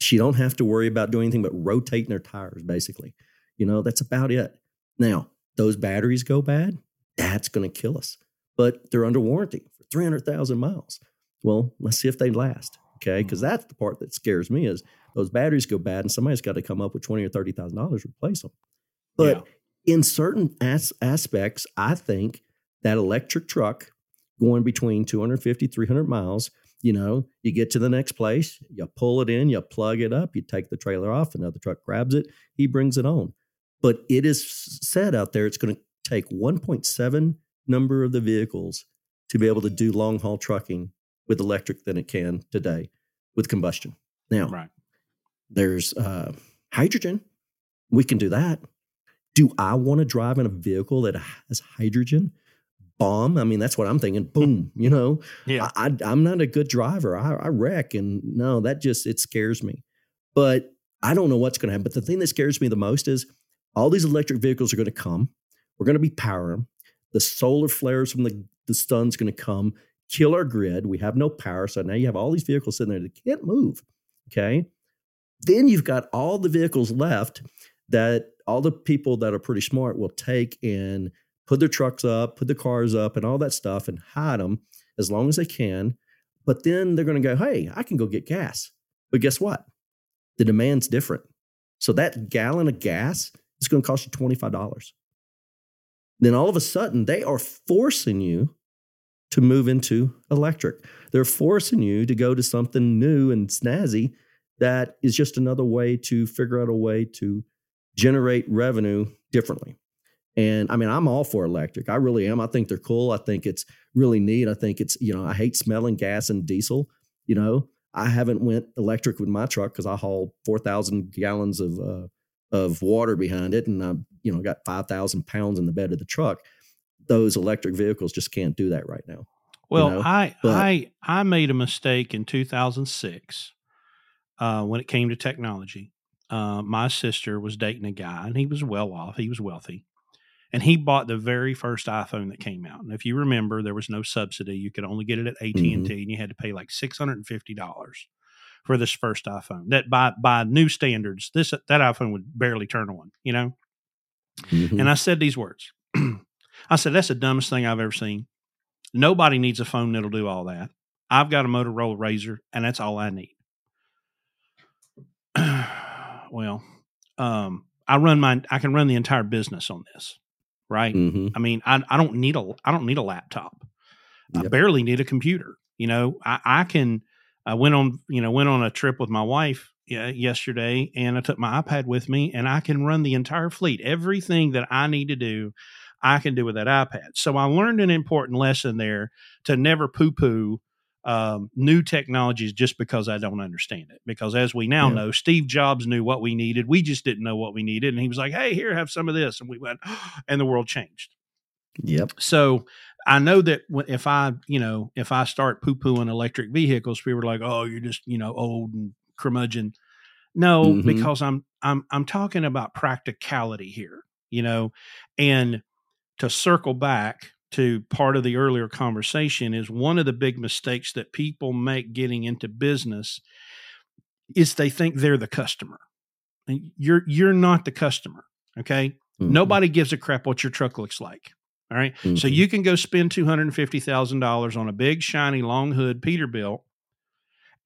S3: she don't have to worry about doing anything but rotating her tires basically. You know that's about it. Now those batteries go bad that's going to kill us but they're under warranty for 300000 miles. Well let's see if they last okay? Because mm-hmm. that's the part that scares me is those batteries go bad and somebody's got to come up with 20 or 30000 dollars to replace them but yeah. in certain as- aspects i think that electric truck going between 250 300 miles you know, you get to the next place, you pull it in, you plug it up, you take the trailer off, another truck grabs it, he brings it on. But it is said out there it's going to take 1.7 number of the vehicles to be able to do long haul trucking with electric than it can today with combustion. Now, right. there's uh, hydrogen. We can do that. Do I want to drive in a vehicle that has hydrogen? Bomb. I mean, that's what I'm thinking. Boom, you know. Yeah. I, am not a good driver. I, I wreck, and no, that just it scares me. But I don't know what's going to happen. But the thing that scares me the most is all these electric vehicles are going to come. We're going to be powering them. The solar flares from the the sun's going to come, kill our grid. We have no power. So now you have all these vehicles sitting there that can't move. Okay. Then you've got all the vehicles left that all the people that are pretty smart will take and put their trucks up, put their cars up, and all that stuff and hide them as long as they can. But then they're going to go, hey, I can go get gas. But guess what? The demand's different. So that gallon of gas is going to cost you $25. Then all of a sudden, they are forcing you to move into electric. They're forcing you to go to something new and snazzy that is just another way to figure out a way to generate revenue differently. And I mean, I'm all for electric. I really am. I think they're cool. I think it's really neat. I think it's, you know, I hate smelling gas and diesel. You know, I haven't went electric with my truck because I haul 4,000 gallons of, uh, of water behind it. And I, you know, got 5,000 pounds in the bed of the truck. Those electric vehicles just can't do that right now.
S1: Well, you know? I, but, I, I made a mistake in 2006 uh, when it came to technology. Uh, my sister was dating a guy and he was well off. He was wealthy and he bought the very first iPhone that came out. And if you remember, there was no subsidy; you could only get it at AT and T, mm-hmm. and you had to pay like six hundred and fifty dollars for this first iPhone. That by by new standards, this that iPhone would barely turn on. You know. Mm-hmm. And I said these words. I said, "That's the dumbest thing I've ever seen. Nobody needs a phone that'll do all that. I've got a Motorola Razr and that's all I need." well, um, I run my I can run the entire business on this right? Mm-hmm. I mean, I, I don't need a I don't need a laptop. Yep. I barely need a computer. You know, I, I can. I went on you know went on a trip with my wife yesterday, and I took my iPad with me, and I can run the entire fleet. Everything that I need to do, I can do with that iPad. So I learned an important lesson there to never poo poo um, new technologies just because I don't understand it. Because as we now yeah. know, Steve Jobs knew what we needed. We just didn't know what we needed. And he was like, hey, here, have some of this. And we went, and the world changed.
S3: Yep.
S1: So I know that if I, you know, if I start poo pooing electric vehicles, people are like, oh, you're just, you know, old and curmudgeon. No, mm-hmm. because I'm, I'm, I'm talking about practicality here, you know, and to circle back to part of the earlier conversation is one of the big mistakes that people make getting into business is they think they're the customer. And you're you're not the customer, okay? Mm-hmm. Nobody gives a crap what your truck looks like. All right? mm-hmm. So you can go spend $250,000 on a big shiny long hood Peterbilt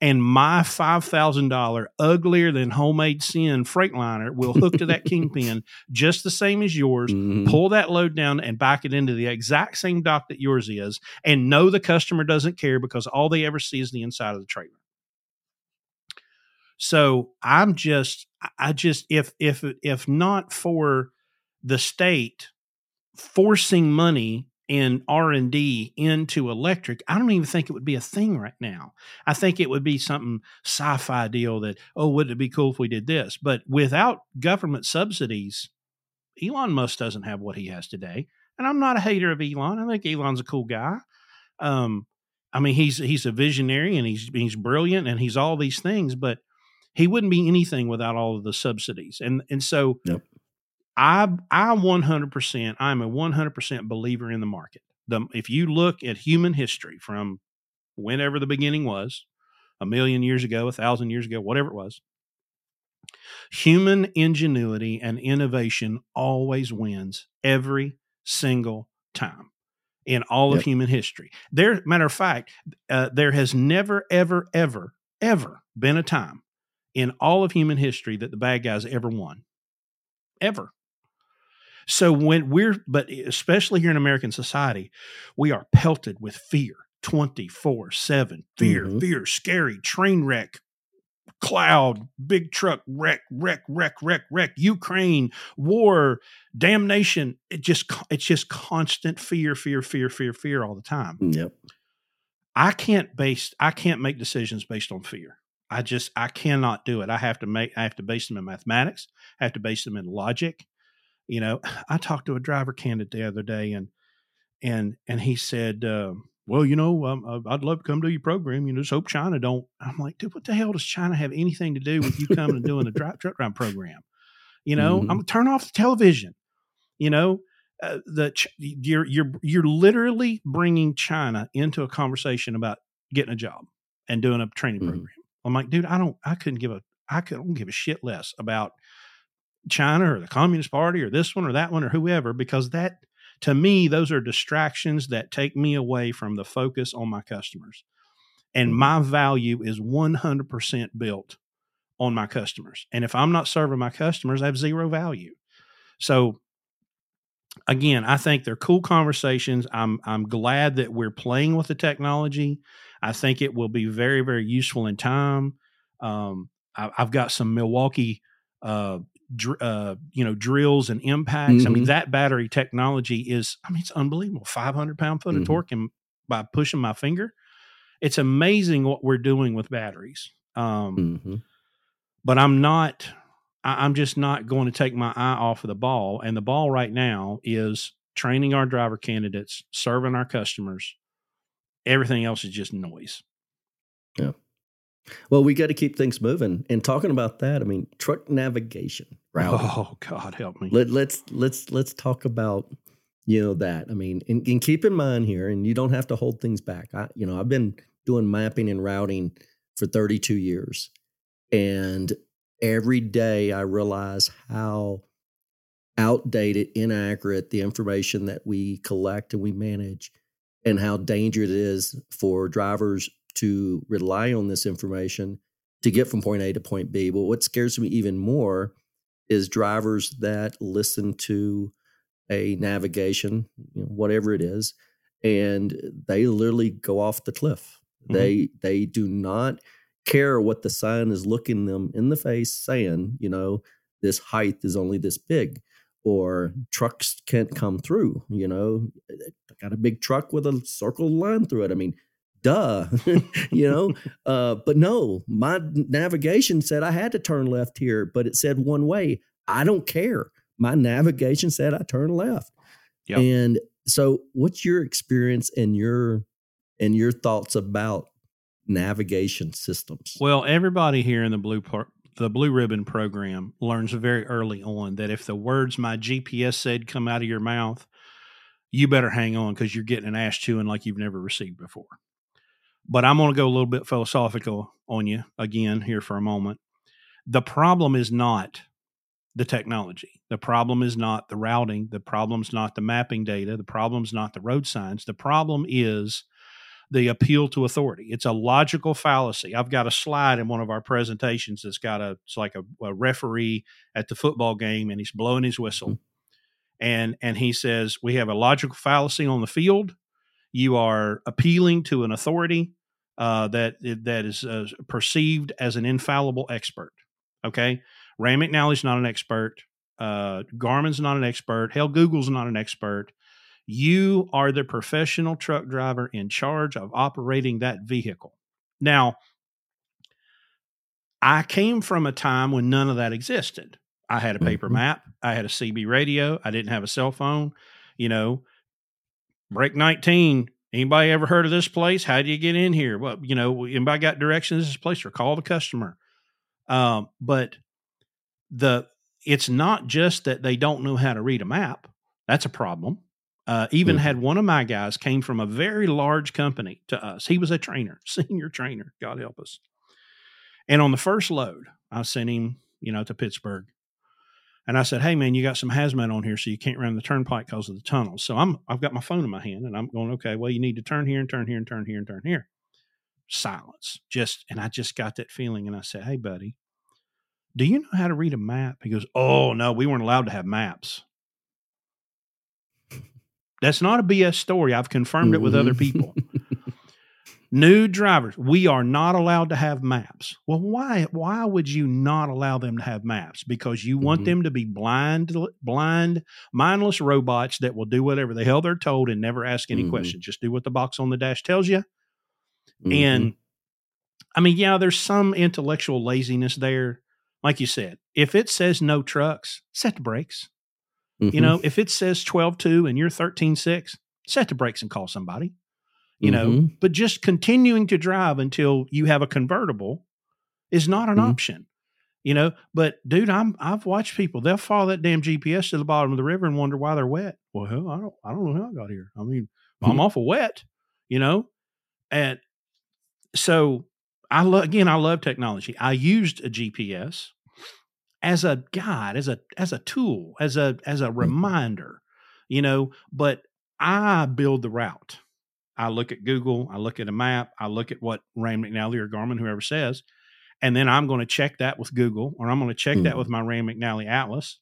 S1: and my five thousand dollar uglier than homemade sin Freightliner will hook to that kingpin just the same as yours. Mm-hmm. Pull that load down and back it into the exact same dock that yours is, and know the customer doesn't care because all they ever see is the inside of the trailer. So I'm just, I just if if if not for the state forcing money in r&d into electric i don't even think it would be a thing right now. I think it would be something sci-fi deal that oh wouldn't it be cool if we did this? But without government subsidies elon musk doesn't have what he has today. And i'm not a hater of elon. I think elon's a cool guy. Um, i mean he's he's a visionary and he's he's brilliant and he's all these things but he wouldn't be anything without all of the subsidies. And and so yep. I I 100% I'm a 100% believer in the market. The, if you look at human history from whenever the beginning was, a million years ago, a thousand years ago, whatever it was, human ingenuity and innovation always wins every single time in all yep. of human history. There, matter of fact, uh, there has never, ever, ever, ever been a time in all of human history that the bad guys ever won. Ever. So when we're, but especially here in American society, we are pelted with fear 24 7 fear, mm-hmm. fear, scary, train wreck, cloud, big truck, wreck, wreck, wreck, wreck, wreck, Ukraine, war, damnation. It just, it's just constant fear, fear, fear, fear, fear all the time.
S3: Yep.
S1: I can't base, I can't make decisions based on fear. I just, I cannot do it. I have to make, I have to base them in mathematics. I have to base them in logic you know, I talked to a driver candidate the other day, and and and he said, uh, "Well, you know, um, I'd love to come to your program. You know, just hope China don't." I'm like, dude, what the hell does China have anything to do with you coming and doing a truck drive program? You know, mm-hmm. I'm turn off the television. You know, uh, the you're you're you're literally bringing China into a conversation about getting a job and doing a training mm-hmm. program. I'm like, dude, I don't, I couldn't give a, I couldn't give a shit less about China or the Communist Party or this one or that one or whoever because that to me those are distractions that take me away from the focus on my customers. And mm-hmm. my value is 100% built on my customers. And if I'm not serving my customers, I have zero value. So again, I think they're cool conversations. I'm I'm glad that we're playing with the technology. I think it will be very very useful in time. Um, I, have got some Milwaukee, uh, dr- uh, you know, drills and impacts. Mm-hmm. I mean, mm-hmm. that battery technology is. I mean, it's unbelievable. Five hundred pound foot mm-hmm. of torque, and by pushing my finger, it's amazing what we're doing with batteries. Um, mm-hmm. But I'm not. I, I'm just not going to take my eye off of the ball. And the ball right now is training our driver candidates, serving our customers. Everything else is just noise.
S3: Yeah. Well, we got to keep things moving. And talking about that, I mean, truck navigation.
S1: Routing. Oh God, help me.
S3: Let, let's let's let's talk about you know that. I mean, and, and, keep in mind here, and you don't have to hold things back. I, you know, I've been doing mapping and routing for 32 years, and every day I realize how outdated, inaccurate the information that we collect and we manage, and how dangerous it is for drivers to rely on this information to get from point A to point B. But what scares me even more is drivers that listen to a navigation, you know, whatever it is, and they literally go off the cliff. Mm-hmm. They they do not care what the sign is looking them in the face saying, you know, this height is only this big or trucks can't come through, you know. I got a big truck with a circle line through it. I mean, duh, you know. Uh, but no, my navigation said I had to turn left here, but it said one way. I don't care. My navigation said I turn left. Yep. And so, what's your experience and your and your thoughts about navigation systems?
S1: Well, everybody here in the blue part, the Blue Ribbon program learns very early on that if the words my GPS said come out of your mouth, you better hang on because you're getting an ass chewing like you've never received before. But I'm going to go a little bit philosophical on you again here for a moment. The problem is not the technology. The problem is not the routing. The problem's not the mapping data. The problem's not the road signs. The problem is the appeal to authority. It's a logical fallacy. I've got a slide in one of our presentations that's got a it's like a, a referee at the football game and he's blowing his whistle. Mm-hmm. And and he says, "We have a logical fallacy on the field. You are appealing to an authority uh, that that is uh, perceived as an infallible expert. Okay, Rand McNally's not an expert. Uh, Garmin's not an expert. Hell, Google's not an expert. You are the professional truck driver in charge of operating that vehicle. Now, I came from a time when none of that existed. I had a paper mm-hmm. map. I had a CB radio. I didn't have a cell phone. You know, break 19, Anybody ever heard of this place? How do you get in here? Well, you know, anybody got directions to this place or call the customer. Um, but the it's not just that they don't know how to read a map. That's a problem. Uh, even mm-hmm. had one of my guys came from a very large company to us. He was a trainer, senior trainer. God help us. And on the first load, I sent him, you know, to Pittsburgh. And I said, "Hey man, you got some hazmat on here, so you can't run the turnpike because of the tunnels." So I'm I've got my phone in my hand, and I'm going, "Okay, well you need to turn here and turn here and turn here and turn here." Silence. Just and I just got that feeling, and I said, "Hey buddy, do you know how to read a map?" He goes, "Oh no, we weren't allowed to have maps." That's not a BS story. I've confirmed it with other mm-hmm. people. New drivers, we are not allowed to have maps. Well, why? Why would you not allow them to have maps? Because you want mm-hmm. them to be blind, blind, mindless robots that will do whatever the hell they're told and never ask any mm-hmm. questions. Just do what the box on the dash tells you. Mm-hmm. And I mean, yeah, there's some intellectual laziness there. Like you said, if it says no trucks, set the brakes. You mm-hmm. know, if it says 12 2 and you're 13 6, set the brakes and call somebody you mm-hmm. know, but just continuing to drive until you have a convertible is not an mm-hmm. option. you know. But dude, I'm I've watched people. They'll follow that damn GPS to the bottom of the river and wonder why they're wet. Well, hell, I don't I don't know how I got here. I mean, I'm
S3: Hmm.
S1: awful wet, you know. And so I love again. I love technology. I used a GPS as a guide, as a as a tool, as a as a reminder, you know. But I build the route. I look at Google. I look at a map. I look at what Rand McNally or Garmin, whoever says, and then I'm going to check that with Google, or I'm going to check that
S3: Mhm.
S1: with my Rand McNally Atlas,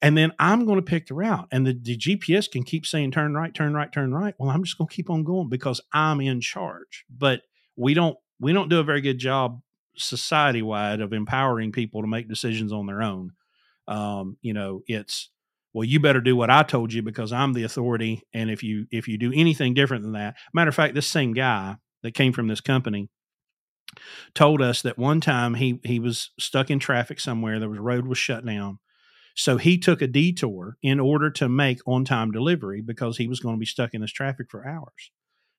S1: and then I'm going to pick the route. And the, the GPS can keep saying turn right, turn right, turn right. Well, I'm just going to keep on going because I'm in charge. But we don't we don't do a very good job society wide of empowering people to make decisions on their own. Um, you know, it's well, you better do what I told you because I'm the authority. And if you if you do anything different than that, matter of fact, this same guy that came from this company told us that one time he he was stuck in traffic somewhere. The road was shut down. So he took a detour in order to make on time delivery because he was going to be stuck in this traffic for hours.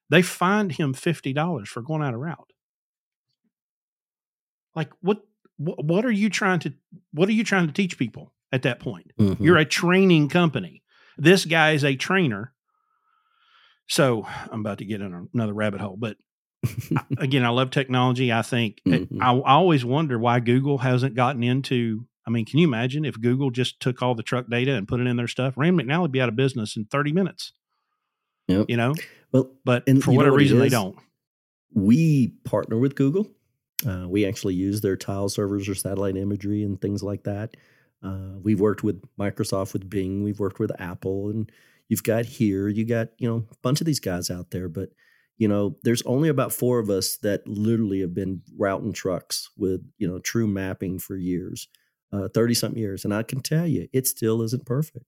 S1: They fined him fifty dollars for going out of route. Like what? What are you trying to? What are you trying to teach people at that point?
S3: Mhm.
S1: You're a training company. This guy is a trainer. So I'm about to get in another rabbit hole, but again, I love technology. I think
S3: Mhm.
S1: I, I always wonder why Google hasn't gotten into. I mean, can you imagine if Google just took all the truck data and put it in their stuff? Rand McNally would be out of business in 30 minutes.
S3: Yep.
S1: You know,
S3: well,
S1: but for whatever
S3: what
S1: reason, they don't.
S3: we partner with Google. Uh, we actually use their tile servers or satellite imagery and things like that. Uh, we've worked with Microsoft, with Bing. We've worked with Apple, and you've got here, you got you know a bunch of these guys out there. But you know, there's only about four of us that literally have been routing trucks with you know true mapping for years, thirty something years, and I can tell you, it still isn't perfect.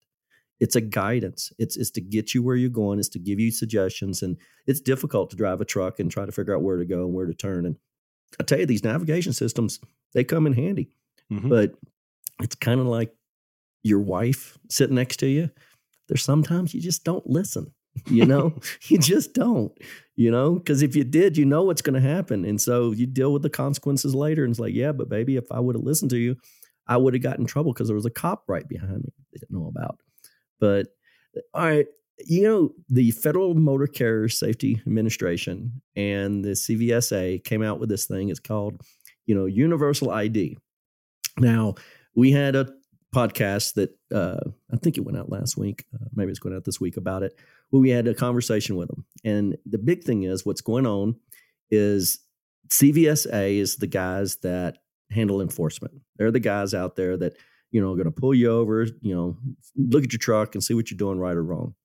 S3: It's a guidance. It's it's to get you where you're going. It's to give you suggestions, and it's difficult to drive a truck and try to figure out where to go and where to turn. And I tell you, these navigation systems they come in handy,
S1: Mhm.
S3: but it's kind of like your wife sitting next to you. There's sometimes you just don't listen. You know, you just don't. You know, because if you did, you know what's going to happen, and so you deal with the consequences later. And it's like, yeah, but baby, if I would have listened to you, I would have got in trouble because there was a cop right behind me they didn't know about. But all right, you know, the Federal Motor Carrier Safety Administration and the CVSA came out with this thing. It's called, you know, Universal ID. Now, we had a podcast that uh, I think it went out last week. Uh, maybe it's going out this week about it. Where we had a conversation with them, and the big thing is what's going on is CVSA is the guys that handle enforcement. They're the guys out there that you know are going to pull you over, you know, look at your truck and see what you're doing right or wrong.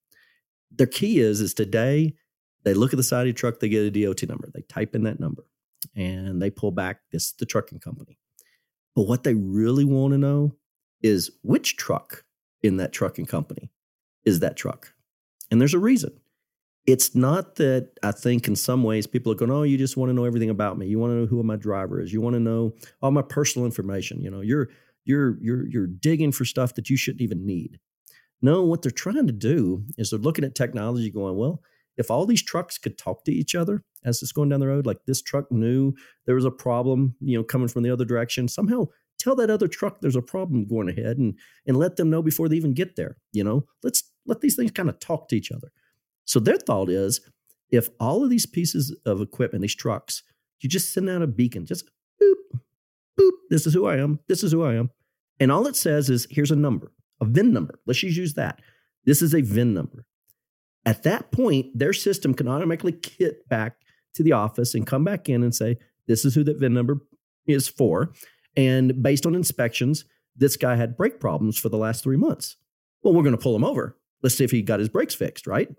S3: Their key is is today they look at the side of your truck, they get a DOT number, they type in that number, and they pull back this the trucking company. But what they really want to know is which truck in that trucking company is that truck. And there's a reason. It's not that I think in some ways people are going, oh, you just want to know everything about me. You want to know who my driver is. You want to know all my personal information. You know, you're you're you're you're digging for stuff that you shouldn't even need. No, what they're trying to do is they're looking at technology going, well, if all these trucks could talk to each other as it's going down the road, like this truck knew there was a problem, you know, coming from the other direction, somehow tell that other truck there's a problem going ahead and and let them know before they even get there. You know, let's let these things kind of talk to each other. So their thought is if all of these pieces of equipment, these trucks, you just send out a beacon, just boop, boop, this is who I am, this is who I am. And all it says is here's a number, a VIN number. Let's just use that. This is a VIN number. At that point, their system can automatically kit back to the office and come back in and say, this is who that VIN number is for. And based on inspections, this guy had brake problems for the last three months. Well, we're going to pull him over. Let's see if he got his brakes fixed, right?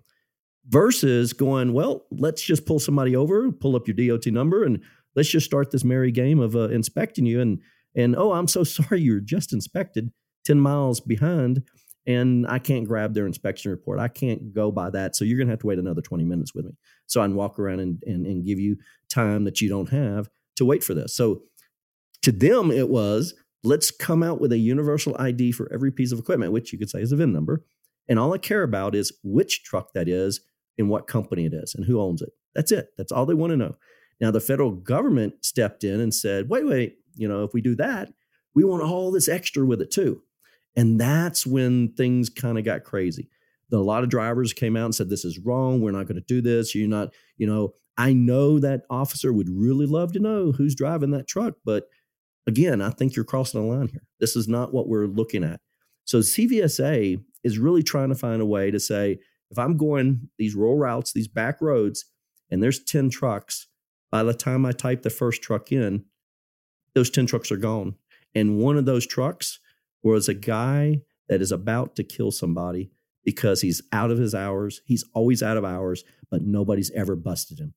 S3: Versus going, well, let's just pull somebody over, pull up your DOT number, and let's just start this merry game of uh, inspecting you. And and oh, I'm so sorry, you're just inspected ten miles behind, and I can't grab their inspection report. I can't go by that, so you're going to have to wait another twenty minutes with me. So I can walk around and, and and give you time that you don't have to wait for this. So to them, it was let's come out with a universal ID for every piece of equipment, which you could say is a VIN number. And all I care about is which truck that is and what company it is and who owns it. That's it. That's all they want to know. Now, the federal government stepped in and said, wait, wait, you know, if we do that, we want all this extra with it too. And that's when things kind of got crazy. The, a lot of drivers came out and said, This is wrong. We're not going to do this. You're not, you know, I know that officer would really love to know who's driving that truck. But again, I think you're crossing a line here. This is not what we're looking at. So CVSA is really trying to find a way to say, if I'm going these rural routes, these back roads, and there's 10 trucks, by the time I type the first truck in, those 10 trucks are gone. And one of those trucks was a guy that is about to kill somebody because he's out of his hours. He's always out of hours, but nobody's ever busted him.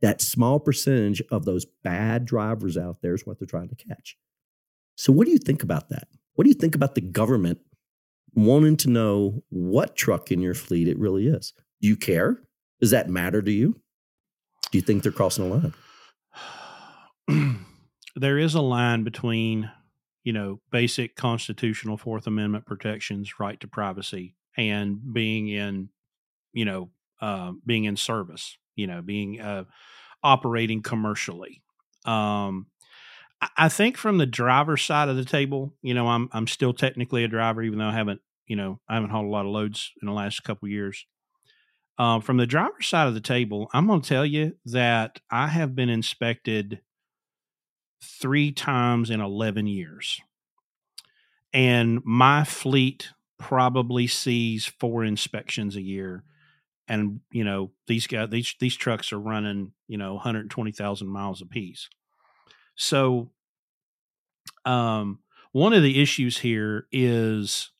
S3: That small percentage of those bad drivers out there is what they're trying to catch. So, what do you think about that? What do you think about the government wanting to know what truck in your fleet it really is? Do you care? Does that matter to you? Do you think they're crossing a
S1: line? there is a line between, you know, basic constitutional Fourth Amendment protections, right to privacy, and being in, you know, uh, being in service, you know, being uh, operating commercially. Um, I think from the driver's side of the table, you know, I'm I'm still technically a driver, even though I haven't, you know, I haven't hauled a lot of loads in the last couple years. Um, from the driver's side of the table, I'm going to tell you that I have been inspected three times in 11 years, and my fleet probably sees four inspections a year. And you know these guys, these these trucks are running, you know, 120,000 miles a piece. So, um, one of the issues here is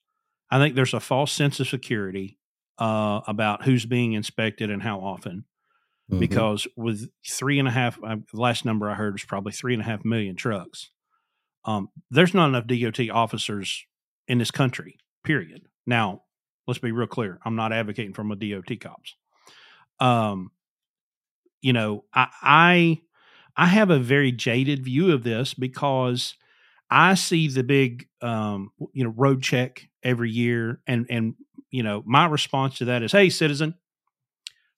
S1: I think there's a false sense of security uh, about who's being inspected and how often. Mm-hmm. Because with three and a half, uh, the last number I heard was probably three and a half million trucks. Um, there's not enough DOT officers in this country, period. Now, let's be real clear. I'm not advocating for my DOT cops. Um, you know, I, I I have a very jaded view of this because I see the big, um, you know, road check every year, and and you know, my response to that is, "Hey, citizen,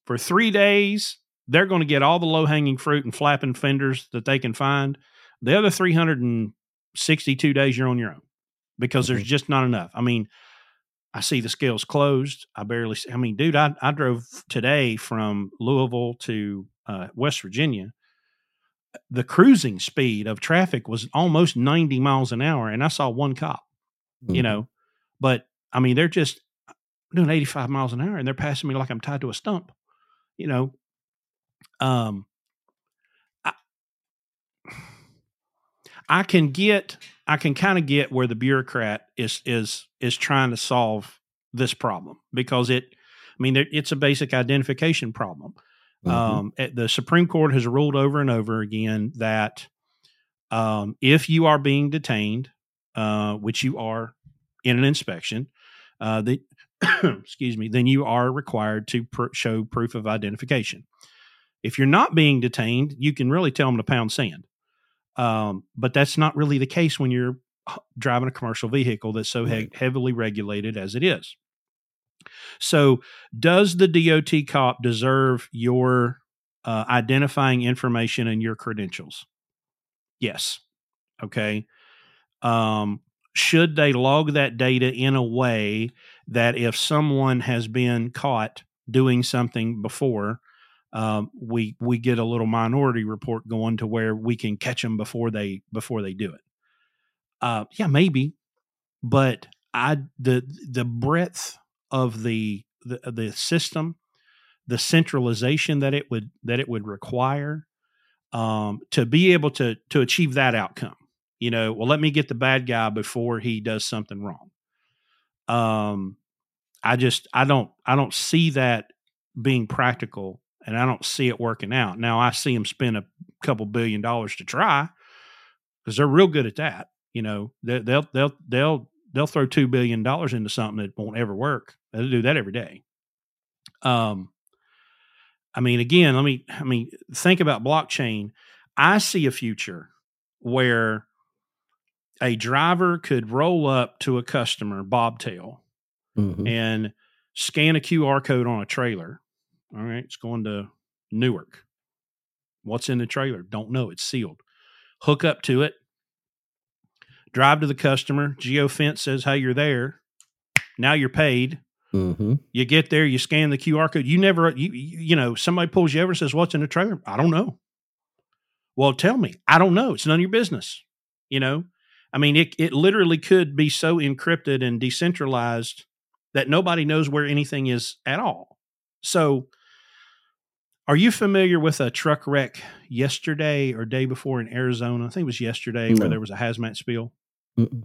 S1: for three days, they're going to get all the low hanging fruit and flapping fenders that they can find. The other three hundred and sixty-two days, you're on your own because there's just not enough. I mean." I see the scales closed. I barely. See, I mean, dude, I, I drove today from Louisville to uh, West Virginia, the cruising speed of traffic was almost 90 miles an hour and I saw one cop, mm-hmm. you know, but I mean, they're just doing 85 miles an hour and they're passing me like I'm tied to a stump, you know. Um, I, I can get, I can kind of get where the bureaucrat is, is, is trying to solve this problem because it, I mean, it's a basic identification problem. Mm-hmm. Um, the Supreme Court has ruled over and over again that um, if you are being detained, uh, which you are in an inspection, uh, that excuse me, then you are required to pr- show proof of identification. If you're not being detained, you can really tell them to pound sand. Um, but that's not really the case when you're driving a commercial vehicle that's so he- heavily regulated as it is. So, does the DOT cop deserve your uh, identifying information and your credentials? Yes. Okay. Um, should they log that data in a way that if someone has been caught doing something before, um, we we get a little minority report going to where we can catch them before they before they do it. Uh, yeah, maybe, but I the the breadth of the, the the system, the centralization that it would that it would require um, to be able to to achieve that outcome. You know, well, let me get the bad guy before he does something wrong. Um, I just I don't I don't see that being practical, and I don't see it working out. Now I see them spend a couple billion dollars to try because they're real good at that. You know, they, they'll they'll they'll they'll throw two billion dollars into something that won't ever work. They'll do that every day. Um, I mean, again, let me. I mean, think about blockchain. I see a future where a driver could roll up to a customer bobtail mm-hmm. and scan a QR code on a trailer. All right, it's going to Newark. What's in the trailer? Don't know. It's sealed. Hook up to it, drive to the customer, geofence says, hey, you're there. Now you're paid.
S3: Mm-hmm.
S1: You get there, you scan the QR code. You never, you, you know, somebody pulls you over and says, what's in the trailer? I don't know. Well, tell me. I don't know. It's none of your business. You know, I mean, it, it literally could be so encrypted and decentralized that nobody knows where anything is at all. So, are you familiar with a truck wreck yesterday or day before in Arizona? I think it was yesterday
S3: No.
S1: where there was a hazmat spill.
S3: Mm-mm.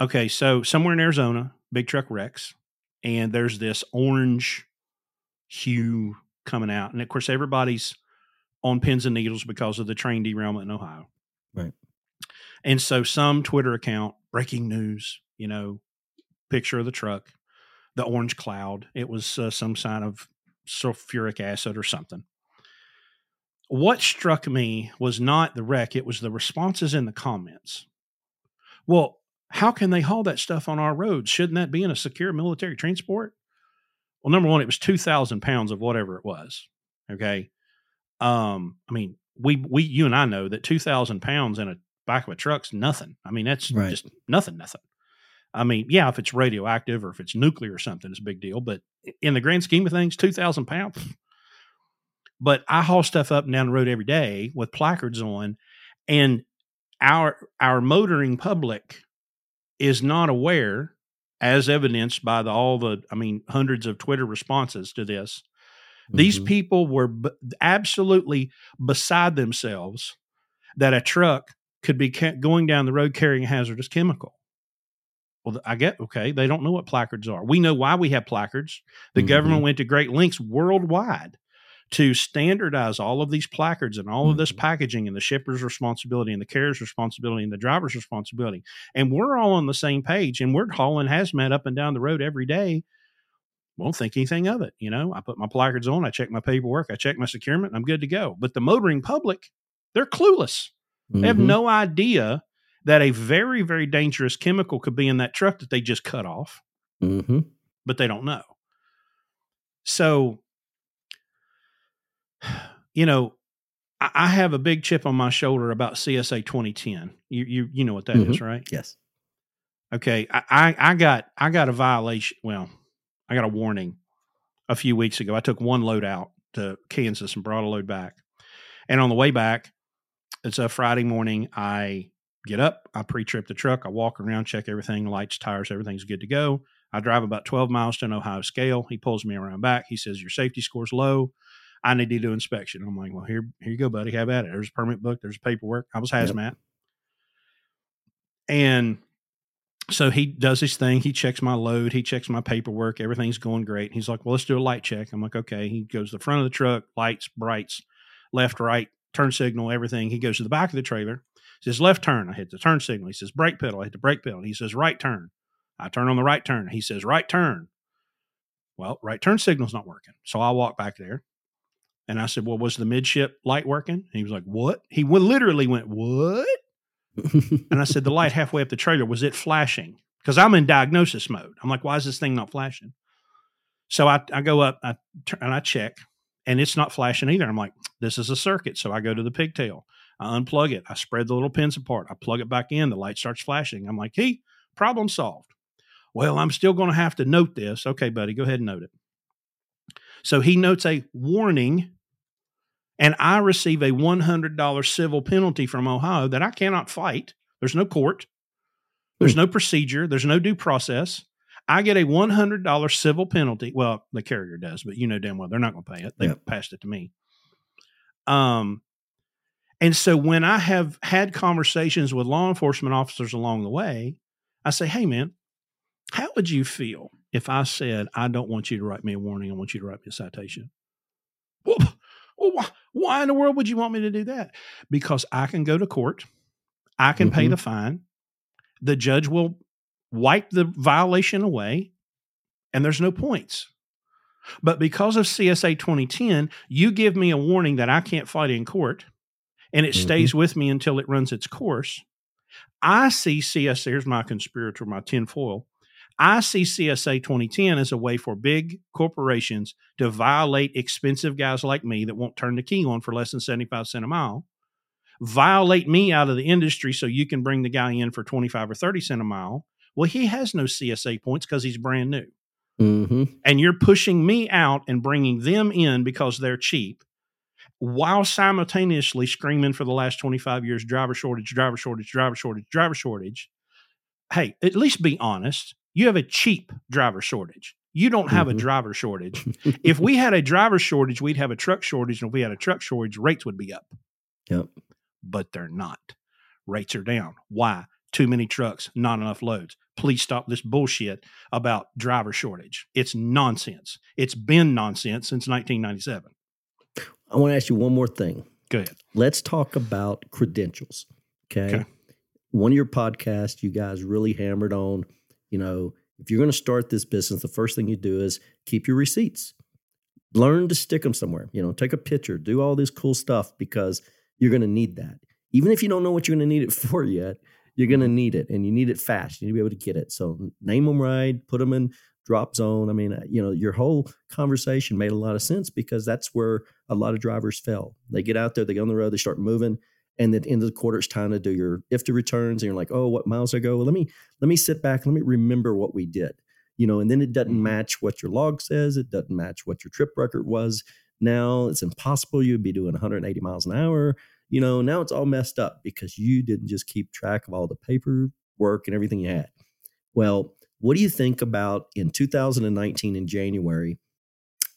S1: Okay, so somewhere in Arizona, big truck wrecks, and there's this orange hue coming out. And of course, everybody's on pins and needles because of the train derailment in Ohio.
S3: Right.
S1: And so some Twitter account, breaking news, you know, picture of the truck, the orange cloud. It was uh, some sign of sulfuric acid or something. What struck me was not the wreck, it was the responses in the comments. Well, how can they haul that stuff on our roads? Shouldn't that be in a secure military transport? Well, number one, it was 2,000 pounds of whatever it was. Okay. Um, I mean, we, we, you and I know that 2,000 pounds in a back of a truck's nothing. I mean, that's
S3: Right.
S1: just nothing, nothing. I mean, yeah, if it's radioactive or if it's nuclear or something, it's a big deal. But in the grand scheme of things, 2,000 pounds. But I haul stuff up and down the road every day with placards on, and our our motoring public is not aware, as evidenced by the, all the, I mean, hundreds of Twitter responses to this. These
S3: Mhm.
S1: people were b- absolutely beside themselves that a truck could be ca- going down the road carrying a hazardous chemical. Well, I get okay. They don't know what placards are. We know why we have placards. The
S3: Mhm.
S1: government went to great lengths worldwide to standardize all of these placards and all of this
S3: Mhm.
S1: packaging and the shipper's responsibility and the carrier's responsibility and the driver's responsibility. And we're all on the same page and we're hauling hazmat up and down the road every day. Won't think anything of it. You know, I put my placards on, I check my paperwork, I check my securement, I'm good to go. But the motoring public, they're clueless. They have
S3: Mhm.
S1: no idea that a very, very dangerous chemical could be in that truck that they just cut off,
S3: Mhm.
S1: but they don't know. So, you know, I, I have a big chip on my shoulder about CSA 2010. You you you know what that is, right?
S3: Yes.
S1: Okay, I, I I got I got a violation. Well, I got a warning a few weeks ago. I took one load out to Kansas and brought a load back, and on the way back, it's a Friday morning. I get up, I pre-trip the truck, I walk around, check everything, lights, tires, everything's good to go. I drive about 12 miles to an Ohio scale. He pulls me around back. He says, "Your safety score's low. I need to do inspection." I'm like, "Well, here, here you go, buddy. Have at it. There's a permit book. There's paperwork. I was
S3: Yep.
S1: hazmat." And so he does his thing. He checks my load. He checks my paperwork. Everything's going great. He's like, well, let's do a light check. I'm like, okay. He goes to the front of the truck, lights, brights, left, right, turn signal, everything. He goes to the back of the trailer, says left turn. I hit the turn signal. He says brake pedal. I hit the brake pedal. He says right turn. I turn on the right turn. He says right turn. Well, right turn signal's not working. So I walk back there and I said, well, was the midship light working? And he was like, what? He w- literally went, what? And I said, the light halfway up the trailer, was it flashing? Because I'm in diagnosis mode. I'm like, why is this thing not flashing? So I, I go up I, and I check, and it's not flashing either. I'm like, this is a circuit. So I go to the pigtail. I unplug it. I spread the little pins apart. I plug it back in. The light starts flashing. I'm like, hey, problem solved. Well, I'm still going to have to note this. Okay, buddy, go ahead and note it. So he notes a warning, and I receive a $100 civil penalty from Ohio that I cannot fight. There's no court, there's hmm. no procedure, there's no due process. I get a $100 civil penalty. Well, the carrier does, but you know damn well they're not going to pay it. They
S3: Yep.
S1: passed it to me. Um, and so when I have had conversations with law enforcement officers along the way, I say, hey, man, how would you feel if I said, I don't want you to write me a warning, I want you to write me a citation? Well, well why, why in the world would you want me to do that? Because I can go to court, I can pay
S3: Mhm.
S1: the fine, the judge will wipe the violation away, and there's no points. But because of CSA 2010, you give me a warning that I can't fight in court, and it
S3: Mhm.
S1: stays with me until it runs its course. I see CSA, here's my conspirator, my tinfoil. I see CSA 2010 as a way for big corporations to violate expensive guys like me that won't turn the key on for less than 75 cents a mile violate me out of the industry so you can bring the guy in for 25 or 30 cent a mile. Well, he has no CSA points because he's brand new.
S3: Mm-hmm.
S1: And you're pushing me out and bringing them in because they're cheap while simultaneously screaming for the last 25 years driver shortage, driver shortage, driver shortage, driver shortage. Hey, at least be honest. You have a cheap driver shortage. You don't have
S3: Mhm.
S1: a driver shortage. if we had a driver shortage, we'd have a truck shortage. And if we had a truck shortage, rates would be up.
S3: Yep.
S1: But they're not. Rates are down. Why? Too many trucks, not enough loads. Please stop this bullshit about driver shortage. It's nonsense. It's been nonsense since 1997.
S3: I want to ask you one more thing.
S1: Go ahead.
S3: Let's talk about credentials. Okay?
S1: Okay.
S3: One of your podcasts, you guys really hammered on, you know, if you're going to start this business, the first thing you do is keep your receipts. Learn to stick them somewhere. You know, take a picture, do all this cool stuff because you're going to need that. Even if you don't know what you're going to need it for yet, you're going to need it and you need it fast. You need to be able to get it. So name them right, put them in drop zone. I mean, uh, you know, your whole conversation made a lot of sense because that's where a lot of drivers fail. They get out there, they go on the road, they start moving, and at the end of the quarter, it's time to do your IFTA returns, and you're like, oh, what miles ago? Well, let me let me sit back, let me remember what we did, you know, and then it doesn't
S1: Mhm.
S3: match what your log says, it doesn't match what your trip record was. Now it's impossible. You'd be doing 180 miles an hour. You know, now it's all messed up because you didn't just keep track of all the paperwork and everything you had. Well, what do you think about in 2019 in January?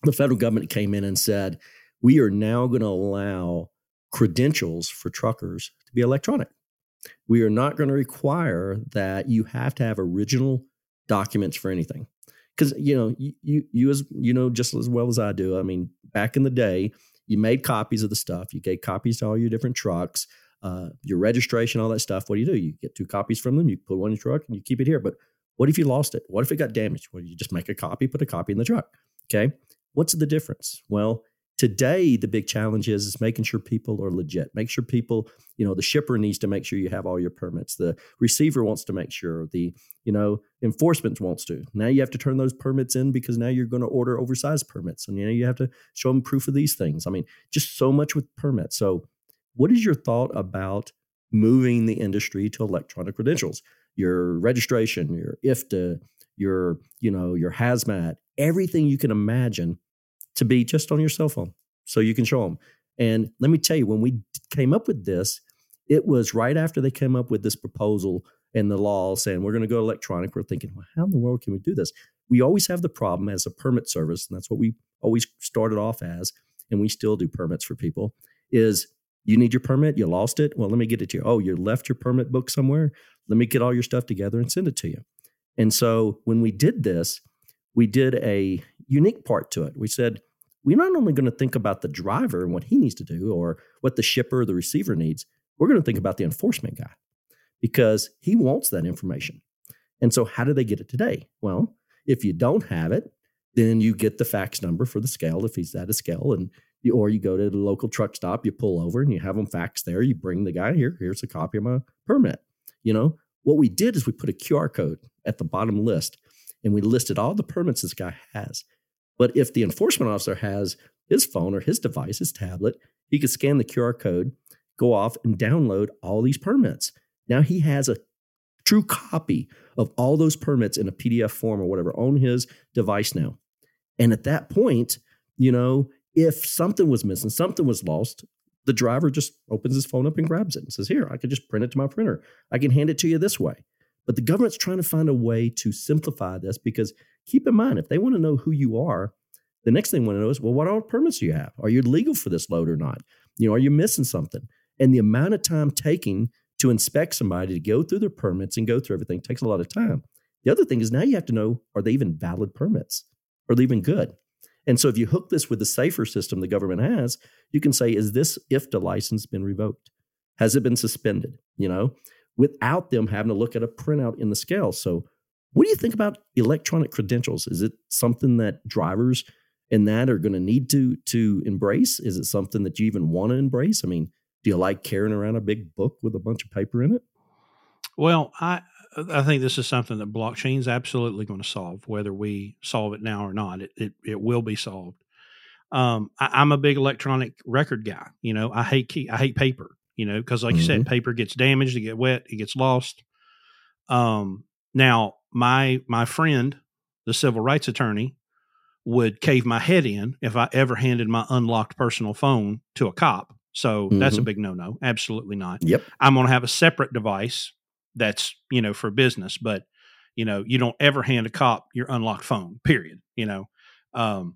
S3: The federal government came in and said, we are now going to allow credentials for truckers to be electronic. We are not going to require that you have to have original documents for anything. Because you know, you, you you as you know just as well as I do. I mean, back in the day, you made copies of the stuff. You gave copies to all your different trucks, uh, your registration, all that stuff. What do you do? You get two copies from them. You put one in your truck and you keep it here. But what if you lost it? What if it got damaged? Well, you just make a copy, put a copy in the truck. Okay. What's the difference? Well, today the big challenge is, is making sure people are legit. Make sure people, you know, the shipper needs to make sure you have all your permits. The receiver wants to make sure. The, you know, enforcement wants to. Now you have to turn those permits in because now you're going to order oversized permits. And you know, you have to show them proof of these things. I mean, just so much with permits. So what is your thought about moving the industry to electronic credentials? Your registration, your IFTA, your, you know, your hazmat, everything you can imagine to be just on your cell phone so you can show them. And let me tell you, when we came up with this, it was right after they came up with this proposal and the law saying we're going to go electronic. We're thinking, well, how in the world can we do this? We always have the problem as a permit service, and that's what we always started off as, and we still do permits for people, is you need your permit, you lost it. Well, let me get it to you. Oh, you left your permit book somewhere. Let me get all your stuff together and send it to you. And so when we did this, we did a unique part to it. We said, we're not only going to think about the driver and what he needs to do or what the shipper or the receiver needs, we're going to think about the enforcement guy because he wants that information. And so, how do they get it today? Well, if you don't have it, then you get the fax number for the scale if he's at a scale, and you, or you go to the local truck stop, you pull over and you have them fax there. You bring the guy here. Here's a copy of my permit. You know what we did is we put a QR code at the bottom list, and we listed all the permits this guy has. But if the enforcement officer has his phone or his device, his tablet, he could scan the QR code, go off and download all these permits. Now he has a true copy of all those permits in a PDF form or whatever on his device now. And at that point, you know, if something was missing, something was lost, the driver just opens his phone up and grabs it and says, Here, I can just print it to my printer. I can hand it to you this way. But the government's trying to find a way to simplify this because keep in mind, if they want to know who you are, the next thing they want to know is, well, what all permits do you have? Are you legal for this load or not? You know, are you missing something? And the amount of time taking to inspect somebody to go through their permits and go through everything takes a lot of time. The other thing is now you have to know are they even valid permits? Are they even good? And so if you hook this with the SAFER system the government has, you can say, is this IFTA license been revoked? Has it been suspended? You know, without them having to look at a printout in the scale. So what do you think about electronic credentials? Is it something that drivers and that are going to need to to embrace? Is it something that you even want to embrace? I mean, do you like carrying around a big book with a bunch of paper in it?
S1: Well, I I think this is something that blockchain is absolutely going to solve, whether we solve it now or not. It it, it will be solved. Um, I, I'm a big electronic record guy. You know, I hate key, I hate paper. you know, because like mm-hmm. you said, mm-hmm. paper gets damaged, it get wet, it gets lost. Um, now my my friend, the civil rights attorney, would cave my head in if I ever handed my unlocked personal phone to a cop. So mm-hmm. that's a mm-hmm. big no no. Absolutely not.
S3: Yep.
S1: I'm going to have a separate device that's, you know, for business, but, you know, you don't ever hand a cop your unlocked phone, period. You know, um,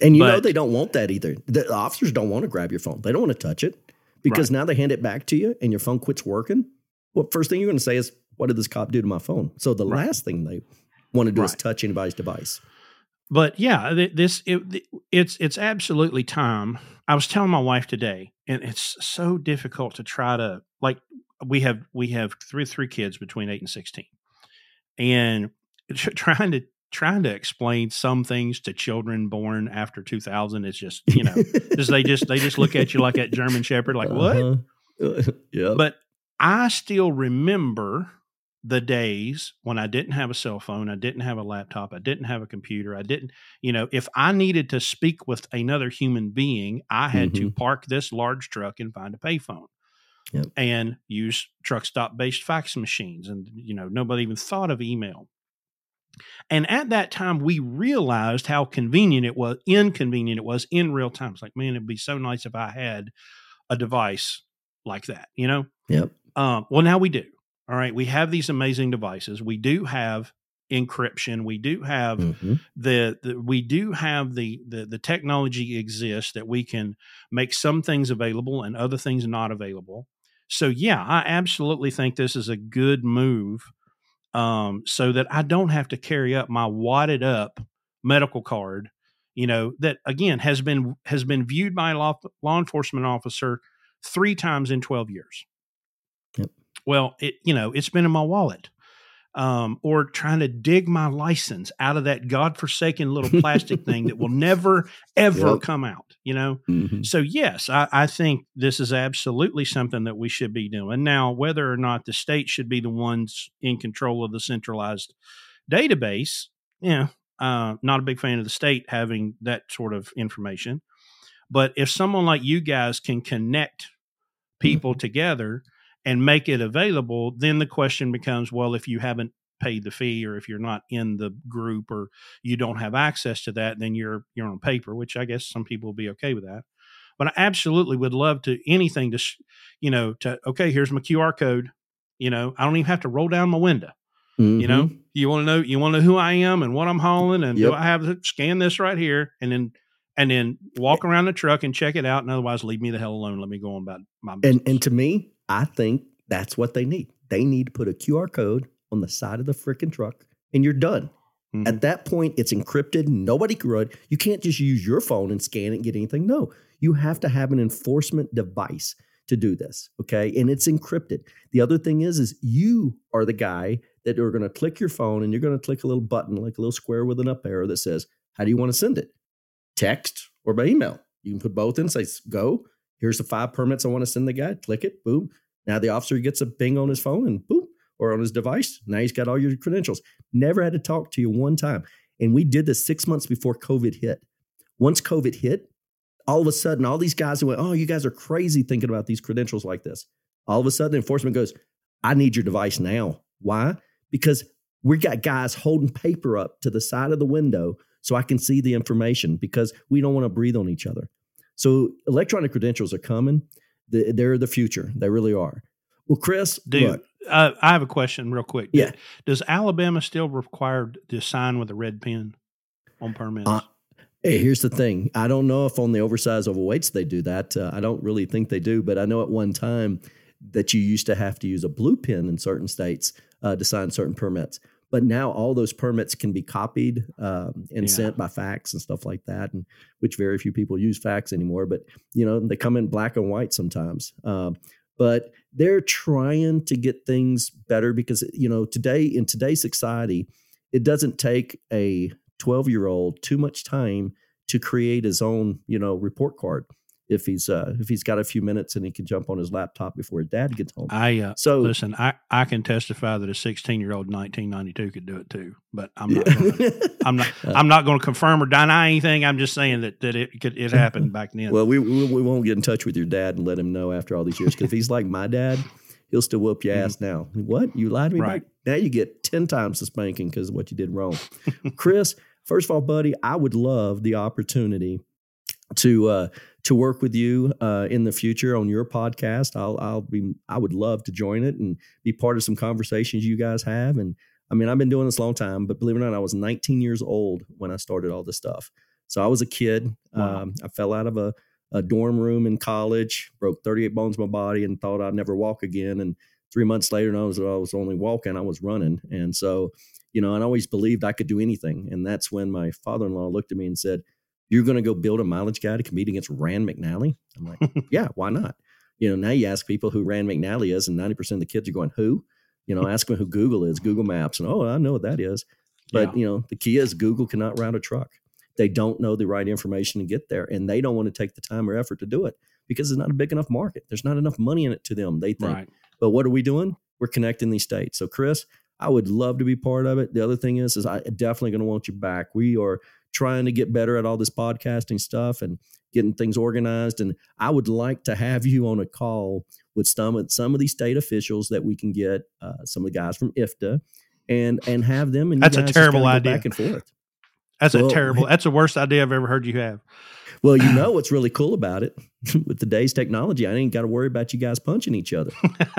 S3: and you but, know, they don't want that either. The officers don't want to grab your phone, they don't want to touch it because right. now they hand it back to you and your phone quits working. Well, first thing you're going to say is, What did this cop do to my phone? So the right. last thing they want to do right. is touch anybody's device
S1: but yeah, this it, it's it's absolutely time. I was telling my wife today, and it's so difficult to try to like we have we have three three kids between eight and sixteen, and trying to trying to explain some things to children born after 2000 is just you know because they just they just look at you like that german shepherd like uh-huh. what
S3: yeah
S1: but i still remember the days when I didn't have a cell phone, I didn't have a laptop, I didn't have a computer, I didn't, you know, if I needed to speak with another human being, I had mm-hmm. to park this large truck and find a payphone. Yep. And use truck stop based fax machines. And, you know, nobody even thought of email. And at that time, we realized how convenient it was, inconvenient it was in real time. It's like, man, it'd be so nice if I had a device like that, you know?
S3: Yep.
S1: Um, well, now we do. All right, we have these amazing devices. We do have encryption. We do have mm-hmm. the, the, we do have the, the the technology exists that we can make some things available and other things not available. So yeah, I absolutely think this is a good move, um, so that I don't have to carry up my wadded up medical card. You know that again has been has been viewed by a law, law enforcement officer three times in twelve years. Well, it you know it's been in my wallet, um, or trying to dig my license out of that godforsaken little plastic thing that will never ever yep. come out. You know, mm-hmm. so yes, I, I think this is absolutely something that we should be doing now. Whether or not the state should be the ones in control of the centralized database, yeah, uh, not a big fan of the state having that sort of information. But if someone like you guys can connect people mm-hmm. together and make it available, then the question becomes well, if you haven't paid the fee or if you're not in the group or you don't have access to that, then you're you're on paper, which I guess some people will be okay with that. But I absolutely would love to anything to, you know, to okay, here's my QR code. You know, I don't even have to roll down my window. Mm-hmm. You know, you want to know you want to know who I am and what I'm hauling, and yep. do I have to scan this right here, and then and then walk around the truck and check it out, and otherwise leave me the hell alone. Let me go on about my
S3: business. And and to me, I think that's what they need. They need to put a QR code on the side of the freaking truck and you're done. Mm-hmm. At that point, it's encrypted. Nobody can could. You can't just use your phone and scan it and get anything. No, you have to have an enforcement device to do this. Okay, and it's encrypted. The other thing is, is you are the guy that are going to click your phone and you're going to click a little button, like a little square with an up arrow that says, "How do you want to send it? Text or by email?" You can put both in. Say, "Go." Here's the five permits I want to send the guy. Click it. Boom. Now the officer gets a ping on his phone and boom, or on his device. Now he's got all your credentials. Never had to talk to you one time. And we did this six months before COVID hit. Once COVID hit, all of a sudden, all these guys went, Oh, you guys are crazy thinking about these credentials like this. All of a sudden, enforcement goes, I need your device now. Why? Because we got guys holding paper up to the side of the window so I can see the information because we don't want to breathe on each other. So electronic credentials are coming. They're the future. They really are. Well, Chris,
S1: dude, look, uh, I have a question real quick. Yeah. Does Alabama still require to sign with a red pen on permits? Uh,
S3: hey, here's the thing. I don't know if on the oversized overweights they do that. Uh, I don't really think they do, but I know at one time that you used to have to use a blue pen in certain states uh, to sign certain permits. But now all those permits can be copied um, and yeah. sent by fax and stuff like that, and which very few people use fax anymore. But you know they come in black and white sometimes. Um, but they're trying to get things better because you know today in today's society, it doesn't take a 12 year old too much time to create his own you know report card if he's uh, if he's got a few minutes and he can jump on his laptop before his dad gets home.
S1: I uh,
S3: So
S1: listen. I, I can testify that a 16 year old in 1992 could do it too. But I'm not. Gonna, I'm not. I'm not going to confirm or deny anything. I'm just saying that that it could it happened back then.
S3: well, we, we we won't get in touch with your dad and let him know after all these years because if he's like my dad, he'll still whoop your ass now. What you lied to me?
S1: Mm-hmm. Right.
S3: Back? Now you get ten times the spanking because of what you did wrong. Chris, first of all, buddy, I would love the opportunity to uh, to work with you uh, in the future on your podcast. I'll I'll be I would love to join it and be part of some conversations you guys have. And I mean, I've been doing this a long time, but believe it or not, I was 19 years old when I started all this stuff. So I was a kid.
S1: Wow.
S3: Um, I fell out of a, a dorm room in college, broke 38 bones in my body, and thought I'd never walk again. And three months later, I was I was only walking, I was running. And so, you know, I always believed I could do anything. And that's when my father-in-law looked at me and said, "You're going to go build a mileage guy to compete against Rand McNally?" I'm like, "Yeah, why not?" You know, now you ask people who Rand McNally is, and 90% of the kids are going, "Who?" You know, ask them who Google is, Google Maps, and oh, I know what that is. But
S1: Yeah.
S3: you know, the key is Google cannot route a truck. They don't know the right information to get there, and they don't want to take the time or effort to do it because it's not a big enough market. There's not enough money in it to them. They think.
S1: right.
S3: But what are we doing? We're connecting these states. So, Chris, I would love to be part of it. The other thing is, is I definitely going to want you back. We are trying to get better at all this podcasting stuff and getting things organized. And I would like to have you on a call with some of some of these state officials that we can get, uh, some of the guys from IFTA, and and have them. And
S1: That's a terrible idea.
S3: Back and forth.
S1: That's a terrible. That's the worst idea I've ever heard you have.
S3: Well, you know what's really cool about it with today's technology. I ain't got to worry about you guys punching each other.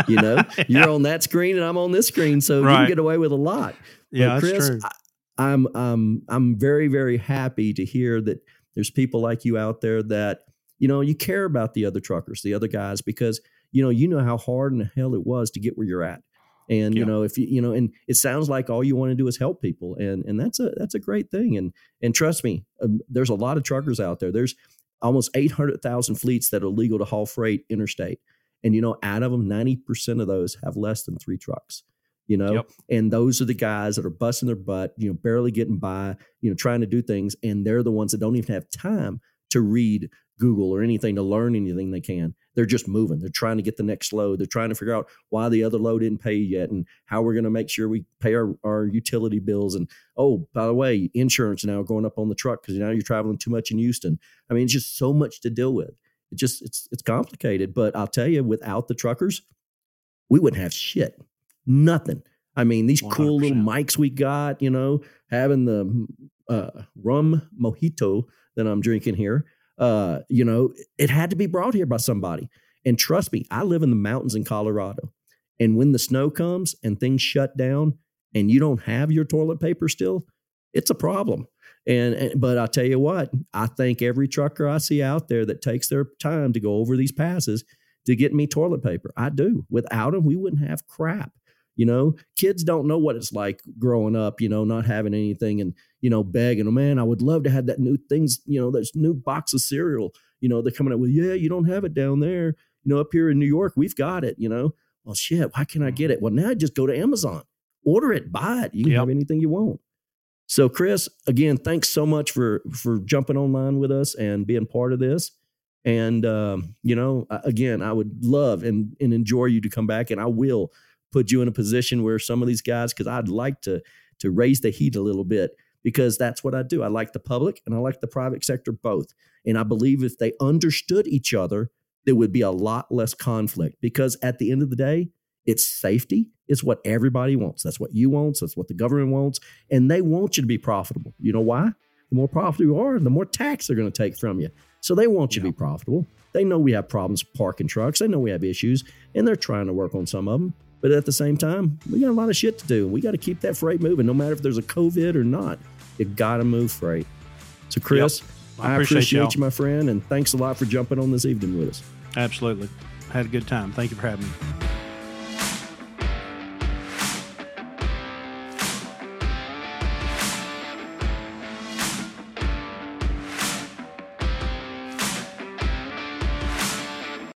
S3: You know, you're on that screen and I'm on this screen, so you can get away with a lot.
S1: Yeah,
S3: But
S1: that's
S3: Chris,
S1: true.
S3: I, I'm um I'm very very happy to hear that there's people like you out there that you know you care about the other truckers, the other guys, because you know you know how hard in the hell it was to get where you're at. And you know if you you know and it sounds like all you want to do is help people and and that's a that's a great thing and and trust me um, there's a lot of truckers out there. There's almost 800,000 fleets that are legal to haul freight interstate and you know out of them 90% of those have less than 3 trucks you know?
S1: Yep.
S3: and those are the guys that are busting their butt you know barely getting by you know trying to do things and they're the ones that don't even have time to read google or anything to learn anything they can. They're just moving. They're trying to get the next load. They're trying to figure out why the other load didn't pay yet and how we're going to make sure we pay our, our utility bills and oh by the way insurance now going up on the truck because now you're traveling too much in houston. I mean it's just so much to deal with. It just it's it's complicated but i'll tell you without the truckers we wouldn't have shit nothing. I mean these cool little mics we got you know having the uh, rum mojito that i'm drinking here uh, you know it had to be brought here by somebody. And trust me i live in the mountains in colorado. And when the snow comes and things shut down and you don't have your toilet paper still it's a problem. And, and but i tell you what i thank every trucker i see out there that takes their time to go over these passes to get me toilet paper. I do. Without them we wouldn't have crap you know? Kids don't know what it's like growing up you know not having anything and you know begging oh man i would love to have that new things you know this new box of cereal. You know they're coming up with yeah you don't have it down there you know up here in new york we've got it you know? Well shit why can't i get it? Well now just go to amazon order it buy it you can
S1: Yep.
S3: have anything you want. So chris again thanks so much for for jumping online with us and being part of this. And um, you know again i would love and, and enjoy you to come back and i will put you in a position where some of these guys because i'd like to to raise the heat a little bit because that's what i do. I like the public and i like the private sector both. And i believe if they understood each other there would be a lot less conflict because at the end of the day it's safety. It's what everybody wants. That's what you want. That's what the government wants. And they want you to be profitable. You know why? The more profitable you are the more tax they're going to take from you. So they want you to be profitable. They know we have problems parking trucks. They know we have issues and they're trying to work on some of them but at the same time we got a lot of shit to do we got to keep that freight moving no matter if there's a covid or not you got to move freight so chris
S1: I
S3: I
S1: appreciate
S3: you, my friend, and thanks a lot for jumping on this evening with us.
S1: Absolutely. Had a good time. Thank you for having me.